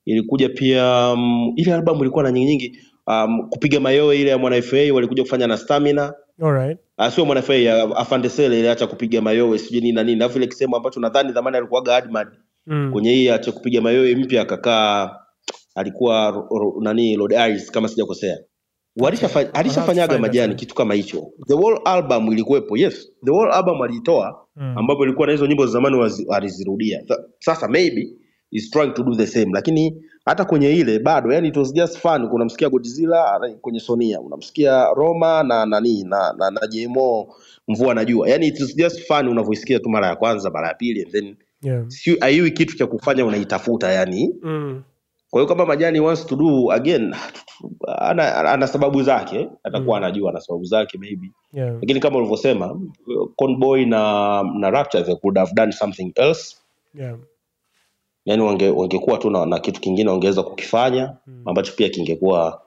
Speaker 1: ilikuja pia um, ile albamu ilikuwa na nyingi nyingi um, kupiga mayowe ile ya mwana FA walikuja kufanya na stamina.
Speaker 2: Alright.
Speaker 1: Ah, sio mwana FA Afande Sele ile acha kupiga mayowe sijui nini na nini. Alafu ile kisemo ambacho nadhani zamani alikuwaga Admad
Speaker 2: Mm.
Speaker 1: kwenye hii acha kupiga mayowe mpya akakaa alikuwa ro, ro, nani Lord Ice kama sijakosea. Alishafanyaga majani kitu kama hicho. The whole album ilikuwepo yes. The whole album alitoa
Speaker 2: Mm.
Speaker 1: ambapo ilikuwa na hizo nyimbo za zamani alizirudia sasa maybe is trying to do the same lakini hata kwenye ile bado yani it was just fun unamsikia Godzilla kwenye Sonia unamsikia Roma na nani na na, na JMO mvua najua yani it was just fun unavyoisikia tu mara ya kwanza mara ya pili and then
Speaker 2: Yeah.
Speaker 1: si haiwi kitu cha kufanya unaitafuta yani
Speaker 2: Mm.
Speaker 1: kwa hiyo kama majani wants to do again ana, ana sababu zake atakuwa
Speaker 2: Mm.
Speaker 1: anajua ana sababu zake maybe
Speaker 2: Yeah.
Speaker 1: lakini kama ulivyosema conboy na na rapture they could have done something else
Speaker 2: Yeah.
Speaker 1: Yani wange, wangekuwa tu na, na kitu kingine wangeweza kukifanya
Speaker 2: Mm.
Speaker 1: ambacho pia kingekuwa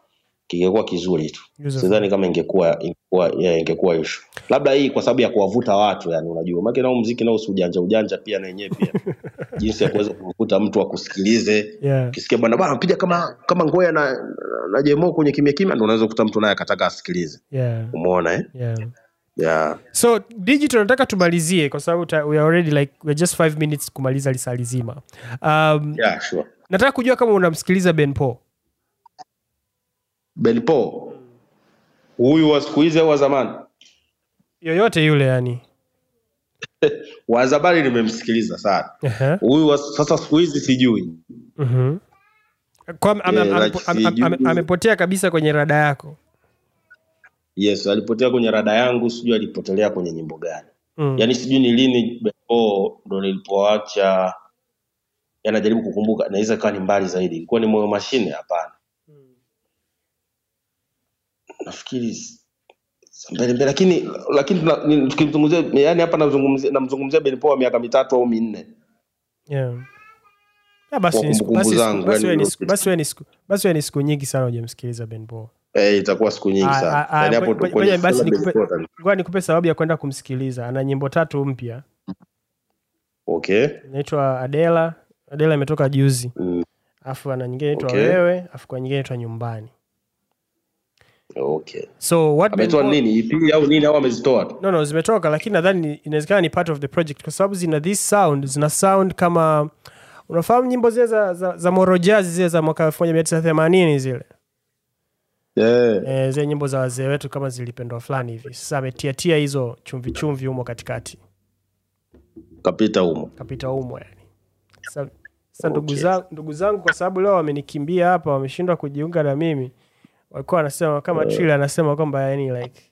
Speaker 1: kingekuwa kizuri tu sidhani kama ingekuwa ingekuwa yeah, ingekuwa ishu labda hii kwa sababu ya kuwavuta watu yani unajua maana nao mziki nao ujanja ujanja pia na yenyewe pia jinsi ya kuweza kumvuta mtu akusikilize
Speaker 2: Yeah.
Speaker 1: ukisikia bwana bwana piga kama kama ngoya na na jemo kwenye kimya kimya ndo unaweza kukuta mtu naye akataka asikilize
Speaker 2: Yeah.
Speaker 1: umeona eh
Speaker 2: Yeah.
Speaker 1: Yeah.
Speaker 2: So digital nataka tumalizie kwa sababu we already like we're just five minutes kumaliza lisaa lizima. Um,
Speaker 1: yeah sure.
Speaker 2: nataka kujua kama unamsikiliza ben po
Speaker 1: Ben po huyu wa siku hizi au wa zamani?
Speaker 2: Yoyote yule yani.
Speaker 1: Wa zamani nimemsikiliza sana.
Speaker 2: Uh-huh.
Speaker 1: sasa siku hizi sijui.
Speaker 2: Uh-huh. Kwa, ame,
Speaker 1: Yeah,
Speaker 2: ame, ame, ame, ame, kabisa kwenye rada yako
Speaker 1: yes alipotea kwenye rada yangu sijui alipotelea kwenye nyimbo gani
Speaker 2: mm.
Speaker 1: yaani sijui ni lini Ben ndo nilipoacha yanajaribu kukumbuka naweza ikawa ni mbali zaidi ilikuwa ni moyo mashine hapana nafikiri mbele mbele lakini lakini tuna- tukimzungumzia yani hapa namzungumzia namzungumzia Benpo wa miaka mitatu au minne
Speaker 2: yeah. Ah, basi
Speaker 1: Kwa
Speaker 2: ni siku-
Speaker 1: kumbukumbu
Speaker 2: basi siku-
Speaker 1: zangu,
Speaker 2: basi
Speaker 1: yani
Speaker 2: wewe ni siku- basi wewe ni siku- basi wewe ni siku nyingi sana hujamsikiliza Ben Paul.
Speaker 1: Eh, itakuwa siku nyingi
Speaker 2: Ah,
Speaker 1: sana.
Speaker 2: ah, ah, basi nikupe- nikupe sababu ya kwenda kumsikiliza. Ana nyimbo tatu mpya.
Speaker 1: Okay.
Speaker 2: Inaitwa adela. Adela imetoka juzi.
Speaker 1: Mm,
Speaker 2: Afu ana nyingine inaitwa
Speaker 1: Okay.
Speaker 2: wewe. Afu kwa nyingine inaitwa nyumbani.
Speaker 1: Okay.
Speaker 2: So what
Speaker 1: ametoa nini? EP au nini au amezitoa tu?
Speaker 2: No no zimetoka lakini nadhani inawezekana ni part of the project kwa sababu zina this sound zina sound kama unafahamu nyimbo zile za, za, za morojazi zile za mwaka elfu moja mia tisa themanini zile
Speaker 1: yeah.
Speaker 2: e, zile nyimbo za wazee wetu kama zilipendwa fulani hivi. Sasa ametiatia hizo chumvi chumvi humo katikati.
Speaker 1: Kapita humo.
Speaker 2: Kapita humo yani. Sasa sasa ndugu zangu ndugu zangu kwa sababu leo wamenikimbia hapa wameshindwa kujiunga na mimi walikuwa wanasema kama Triller anasema kwamba yani like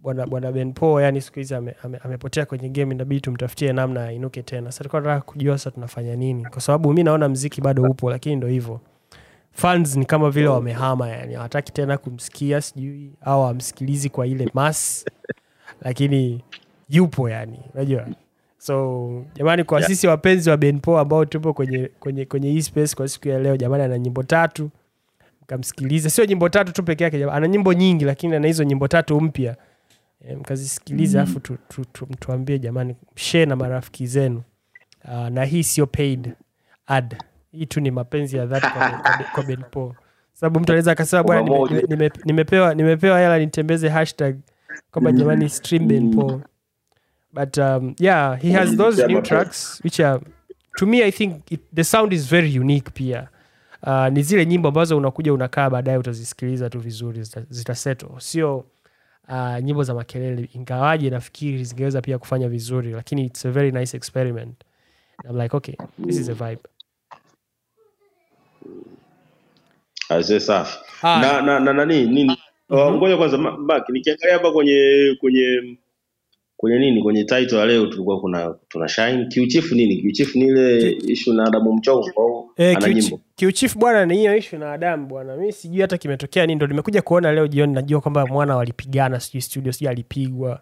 Speaker 2: bwana bwana Ben Paul yani siku hizi ame, ame, amepotea kwenye game inabidi tumtafutie namna ainuke tena. Sasa tulikuwa tunataka kujua sasa tunafanya nini? Kwa sababu mi naona mziki bado upo lakini ndo hivyo fans ni kama vile wamehama yani. Hawataki tena kumsikia sijui au amsikilizi kwa ile mas lakini yupo yani unajua? So jamani kwa
Speaker 1: Yeah.
Speaker 2: sisi wapenzi wa benpo ambao tupo kwenye kwenye kwenye hii space kwa siku ya leo jamani ana nyimbo tatu. Mkamsikiliza. Sio nyimbo tatu tu peke yake ana nyimbo nyingi lakini ana hizo nyimbo tatu mpya. E, mkazisikilize alafu tu, tu, tu, tuambie jamani share na marafiki zenu. Uh, na hii sio paid ad hii tu ni mapenzi ya dhati kwa, kwa, kwa Ben Paul. Sababu mtu anaweza akasema bwana nime, nime, nime, nimepewa nimepewa hela nitembeze hashtag kwamba jamani stream Ben Paul. But um, yeah he has those new tracks which are to me i think it, the sound is very unique pia. Uh, ni zile nyimbo ambazo unakuja unakaa baadaye utazisikiliza tu vizuri zita- sio uh, nyimbo za makelele. Ingawaje nafikiri zingeweza pia kufanya vizuri lakini it's a very nice experiment. I'm like okay this is a vibe
Speaker 1: Azee safi. Na na na nani nini? Oh, Ngoja kwanza ma- Mark nikiangalia hapa kwenye kwenye kwenye nini kwenye title ya leo tulikuwa kuna tuna shine kiuchifu nini kiuchifu ni ile issue na Adamu Mchongo au
Speaker 2: Eh,
Speaker 1: ana
Speaker 2: kiuchi-
Speaker 1: nyimbo.
Speaker 2: kiuchifu bwana ni hiyo ishu na adamu bwana mi sijui hata kimetokea nini ndo nimekuja kuona leo jioni najua kwamba mwana walipigana sijui studio sijui alipigwa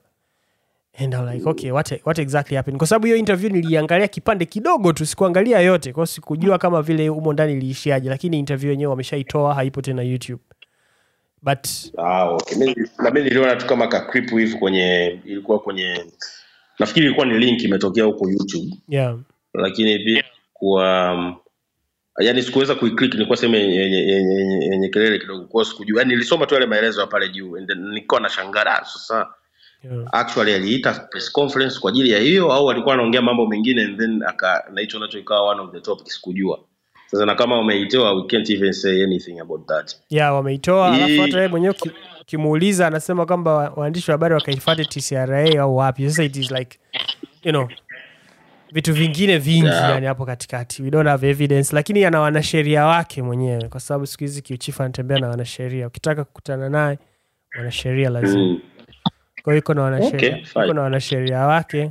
Speaker 2: and I'm like okay what, what exactly happened? Kwa sababu hiyo interview niliangalia kipande kidogo tu sikuangalia yote. Kwao sikujua kama vile umo ndani iliishiaje lakini interview yenyewe wameshaitoa haipo tena youtube. But
Speaker 1: Ah, okay. Mimi na mimi niliona tu kama ka clip hivi kwenye ilikuwa kwenye nafikiri ilikuwa ni link imetokea huko YouTube.
Speaker 2: Yeah.
Speaker 1: Lakini pia kuwa um, yani sikuweza kuiclick nilikuwa sehemu yenye, kelele kidogo. Kwa sikujua yani nilisoma tu yale maelezo ya pale juu nilikuwa nashangaa sasa sasa
Speaker 2: yeah.
Speaker 1: actually aliita press conference kwa ajili ya hiyo au alikuwa anaongea mambo mengine and then aka na hicho nacho ikawa one of the topics kujua. sasa na kama wameitoa we can't even say anything about that
Speaker 2: yeah wameitoa alafu hata yeye mwenyewe uki- ukimuuliza anasema kwamba waandishi wa habari wakaifuate tcra au wapi sasa it is like you know vitu vingine vingi
Speaker 1: Yeah.
Speaker 2: yani hapo katikati we don't have evidence lakini ana wanasheria wake mwenyewe kwa sababu siku hizi kiuchifu anatembea na wanasheria ukitaka kukutana naye wanasheria lazima
Speaker 1: mm.
Speaker 2: Kwa hiyo iko na wanasheria.
Speaker 1: Okay,
Speaker 2: wake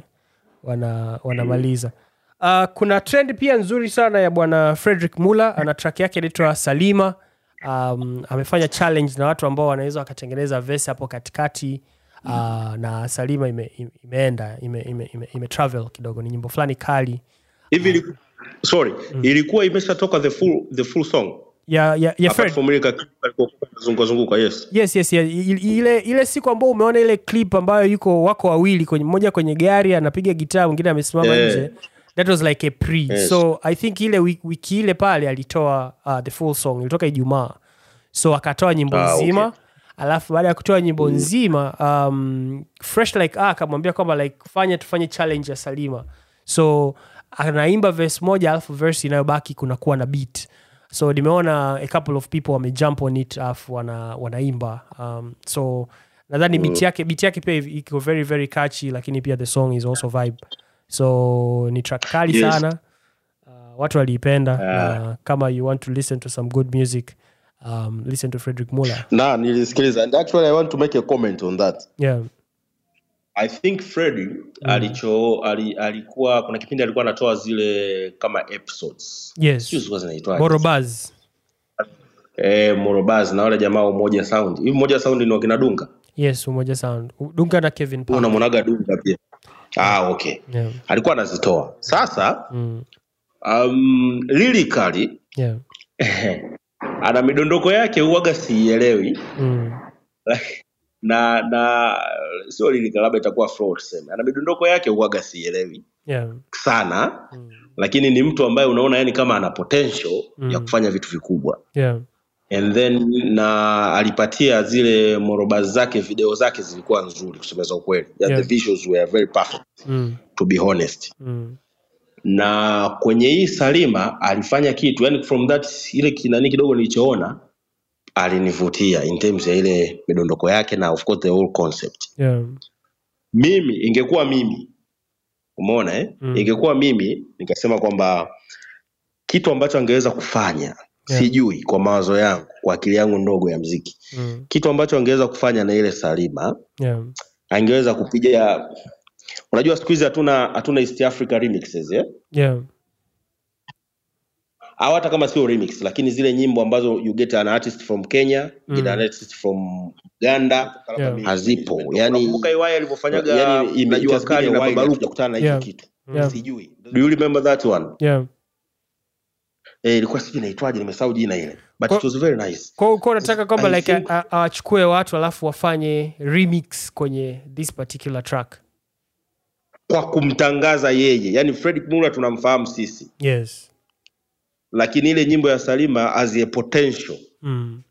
Speaker 2: wana wanamaliza. Uh, kuna trend pia nzuri sana ya bwana frederick muller. Ana track yake inaitwa salima. Um, amefanya challenge na watu ambao wanaweza wakatengeneza vesi hapo katikati. Uh, na salima ime, ime, imeenda ime, ime, ime, ime travel kidogo. Ni nyimbo fulani kali.
Speaker 1: Hivi uh, sorry ilikuwa imeshatoka the full the full song
Speaker 2: ya, ya, ya
Speaker 1: ile ka- alikuwa anazunguka zunguka yes.
Speaker 2: Yes yes, yes. Ile ile siku ambao umeona ile clip ambayo yuko wako wawili kwenye mmoja kwenye gari anapiga gitaa mwingine amesimama
Speaker 1: yeah.
Speaker 2: nje. That was like a pre.
Speaker 1: Yes.
Speaker 2: so i think ile wiki, ile pale alitoa uh, the full song. Ilitoka ijumaa. So akatoa nyimbo
Speaker 1: Ah, okay.
Speaker 2: nzima. Alafu baada ya kutoa nyimbo nzima um, fresh like ah, akamwambia kwamba like fanya tufanye challenge ya salima. So anaimba verse moja alafu verse inayobaki kunakuwa na beat so nimeona a couple of people wamejump on it afu wana, wanaimba. Um, so nadhani beat yake biti yake pia iko very very catchy lakini pia the song is also vibe. So ni track kali
Speaker 1: Yes.
Speaker 2: sana. Uh, watu waliipenda na kama you want to listen to some good music um, listen to frederick muller.
Speaker 1: Na nilisikiliza and actually i want to make a comment on that.
Speaker 2: Yeah
Speaker 1: i think Freddy alicho ali, alikuwa kuna kipindi alikuwa anatoa zile kama episodes.
Speaker 2: Yes.
Speaker 1: Sijui zilikuwa eh morobaz na wale jamaa umoja sound. Hivi umoja sound ni wakina dunga?
Speaker 2: Yes umoja sound. Dunga na kevin
Speaker 1: unamwonaga dunga pia? Ah okay.
Speaker 2: Yeah.
Speaker 1: alikuwa anazitoa. Sasa
Speaker 2: Mm.
Speaker 1: um, lirikali
Speaker 2: yeah.
Speaker 1: ana midondoko yake huwaga siielewi
Speaker 2: Mm.
Speaker 1: na na sio lirika labda itakuwa flow tuseme ana midondoko yake huwaga sielewi
Speaker 2: yeah.
Speaker 1: sana
Speaker 2: Mm.
Speaker 1: lakini ni mtu ambaye unaona yani kama ana potential
Speaker 2: Mm.
Speaker 1: ya kufanya vitu vikubwa
Speaker 2: yeah.
Speaker 1: and then na alipatia zile morobazi zake video zake zilikuwa nzuri kusemeza ukweli yeah.
Speaker 2: Yeah.
Speaker 1: the visuals were very perfect
Speaker 2: Mm.
Speaker 1: to be honest
Speaker 2: Mm.
Speaker 1: na kwenye hii salima alifanya kitu yani from that ile kinani kidogo nilichoona alinivutia in terms ya ile midondoko yake na of course the whole concept
Speaker 2: yeah.
Speaker 1: mimi ingekuwa mimi umeona eh?
Speaker 2: Mm.
Speaker 1: ingekuwa mimi nikasema kwamba kitu ambacho angeweza kufanya
Speaker 2: Yeah.
Speaker 1: sijui kwa mawazo yangu kwa akili yangu ndogo ya mziki
Speaker 2: Mm.
Speaker 1: kitu ambacho angeweza kufanya na ile salima
Speaker 2: yeah.
Speaker 1: angeweza kupiga unajua siku hizi hatuna hatuna east africa remixes eh?
Speaker 2: yeah.
Speaker 1: Au hata kama sio remix lakini zile nyimbo ambazo you get an artist from kenya
Speaker 2: Mm.
Speaker 1: get an artist from uganda
Speaker 2: Yeah.
Speaker 1: hazipo yani
Speaker 3: alivyofanyaga
Speaker 1: yani ime-
Speaker 3: Najua
Speaker 1: it has been
Speaker 3: Kali na Babaruku.
Speaker 1: na hicho
Speaker 2: Yeah.
Speaker 1: kitu
Speaker 2: Yeah.
Speaker 1: sijui do you remember that one
Speaker 2: yeah.
Speaker 1: eh, ilikuwa sijui inaitwaje nimesahau jina ile but
Speaker 2: Kwa-
Speaker 1: it was very nice
Speaker 2: kwa kwa unataka kwamba like
Speaker 1: think-
Speaker 2: awachukue watu alafu wafanye remix kwenye this particular track
Speaker 1: kwa kumtangaza yeye yani Fred Muller tunamfahamu sisi
Speaker 2: yes
Speaker 1: lakini ile nyimbo ya Salima as a potential
Speaker 2: mm.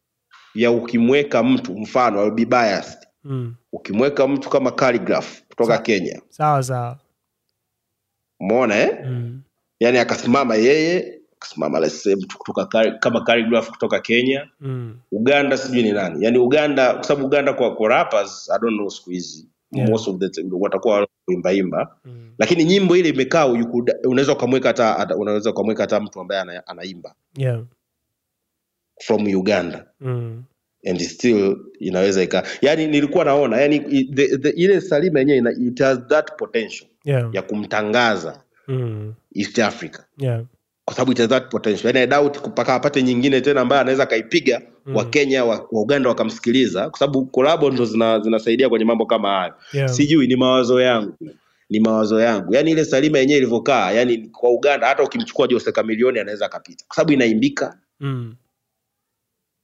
Speaker 1: ya ukimweka mtu mfano I'll be biased
Speaker 2: Mm.
Speaker 1: ukimweka mtu kama Calligraph kutoka
Speaker 2: Sa-
Speaker 1: Kenya
Speaker 2: sawa sawa
Speaker 1: umeona eh
Speaker 2: mm.
Speaker 1: yani akasimama yeye akasimama let's say mtu kutoka kama Calligraph kutoka Kenya
Speaker 2: Mm.
Speaker 1: Uganda sijui ni nani yani Uganda kwa sababu Uganda kwa, kwa rappers I don't know siku hizi
Speaker 2: Yeah.
Speaker 1: most of the watakuwa imbaimba
Speaker 2: Mm.
Speaker 1: lakini nyimbo ile imekaa unaweza ukamweka hata unaweza ukamweka hata mtu ambaye anaimba
Speaker 2: yeah
Speaker 1: from Uganda
Speaker 2: mm.
Speaker 1: and still inaweza ika yani nilikuwa naona yani the, the, ile Salima yenyewe it has that potential
Speaker 2: yeah
Speaker 1: ya kumtangaza
Speaker 2: mm.
Speaker 1: East Africa
Speaker 2: yeah
Speaker 1: kwa sababu ita that potential. Yani I doubt mpaka apate nyingine tena ambaye anaweza akaipiga
Speaker 2: Mm.
Speaker 1: wa Kenya wa, wa Uganda wakamsikiliza. Kwa sababu kolabo ndo zina, zinasaidia kwenye mambo kama hayo.
Speaker 2: Yeah.
Speaker 1: Sijui ni mawazo yangu. Ni mawazo yangu. Yani ile Salima yenyewe ilivyokaa yani kwa Uganda hata ukimchukua Jose Chameleone anaweza akapita. Kwa sababu inaimbika.
Speaker 2: Mm.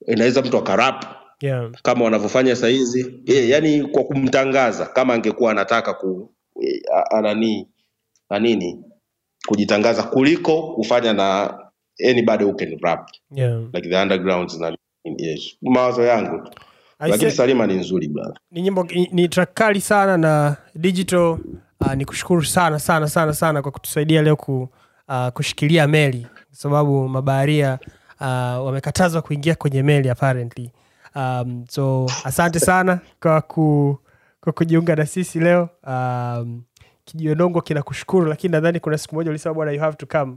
Speaker 1: inaweza mtu akarap.
Speaker 2: Yeah.
Speaker 1: Kama wanavyofanya sahizi yeah, yani kwa kumtangaza kama angekuwa anataka ku eh, anani anini kujitangaza kuliko kufanya na anybody who can rap.
Speaker 2: Yeah.
Speaker 1: Like the undergrounds na yes. mawazo yangu. Lakini Salima ni nzuri brother.
Speaker 2: Ni nyimbo ni track kali sana na digital uh, ni kushukuru sana sana sana sana kwa kutusaidia leo ku uh, kushikilia meli. Kwa sababu mabaharia uh, wamekatazwa kuingia kwenye meli apparently. Um, so asante sana kwa, ku, kwa kujiunga na sisi leo. Um, kijionongo kinakushukuru lakini nadhani kuna siku moja ulisema bwana you have to come.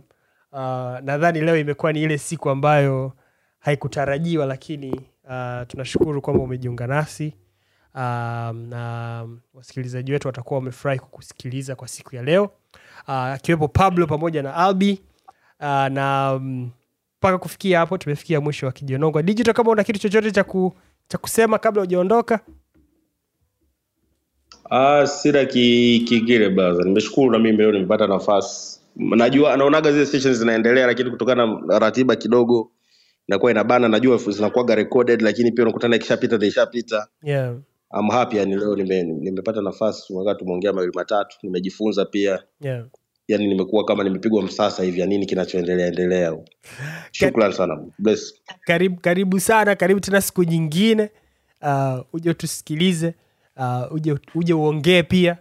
Speaker 2: Uh, nadhani leo imekuwa ni ile siku ambayo haikutarajiwa lakini uh, tunashukuru kwamba umejiunga nasi. Um, na wasikilizaji wetu watakuwa wamefurahi kukusikiliza kwa siku ya leo. Uh, pablo pamoja na albi. Uh, na mpaka um, kufikia hapo tumefikia mwisho wa kijionongo digital kama una kitu chochote cha, kusema kabla hujaondoka
Speaker 1: Ah, sina ki- kingine. Nimeshukuru na mimi leo nimepata nafasi. Najua naonaga zile sessions zinaendelea lakini kutokana na ratiba kidogo inakuwa inabana, najua zinakuwaga recorded lakini pia unakutana ikishapita ishapita.
Speaker 2: yeah.
Speaker 1: I'm happy yani leo nime, nimepata nafasi wakati tumeongea mawili matatu, nimejifunza pia.
Speaker 2: Yeah.
Speaker 1: Yani nimekuwa kama nimepigwa msasa hivi ya nini kinachoendelea endelea. Shukrani sana. Bless.
Speaker 2: karibu karibu sana karibu tena siku nyingine uh, uje utusikilize uh, uje, uje uongee pia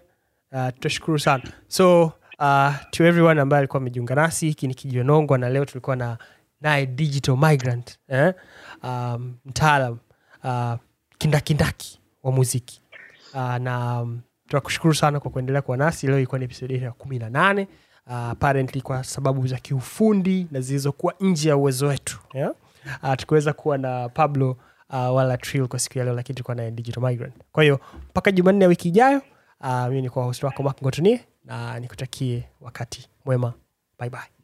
Speaker 2: uh, tutashukuru sana so uh, to everyone ambaye alikuwa amejiunga nasi hiki ni kijionongwa na leo tulikuwa na naye digital migrant eh? um, mtaalam uh, kindakindaki wa muziki uh, na um, tunakushukuru sana kwa kuendelea kuwa nasi leo ilikuwa ni episodi ya kumi na nane uh, apparently kwa sababu za kiufundi na zilizokuwa nje ya uwezo wetu yeah? uh, tukiweza kuwa na pablo uh, wala trill kwa siku ya leo lakini tulikuwa naye digital migrant. Kwa hiyo mpaka jumanne ya wiki ijayo uh, mi nikuwa host wako mak ngotonie na nikutakie wakati mwema. Bye bye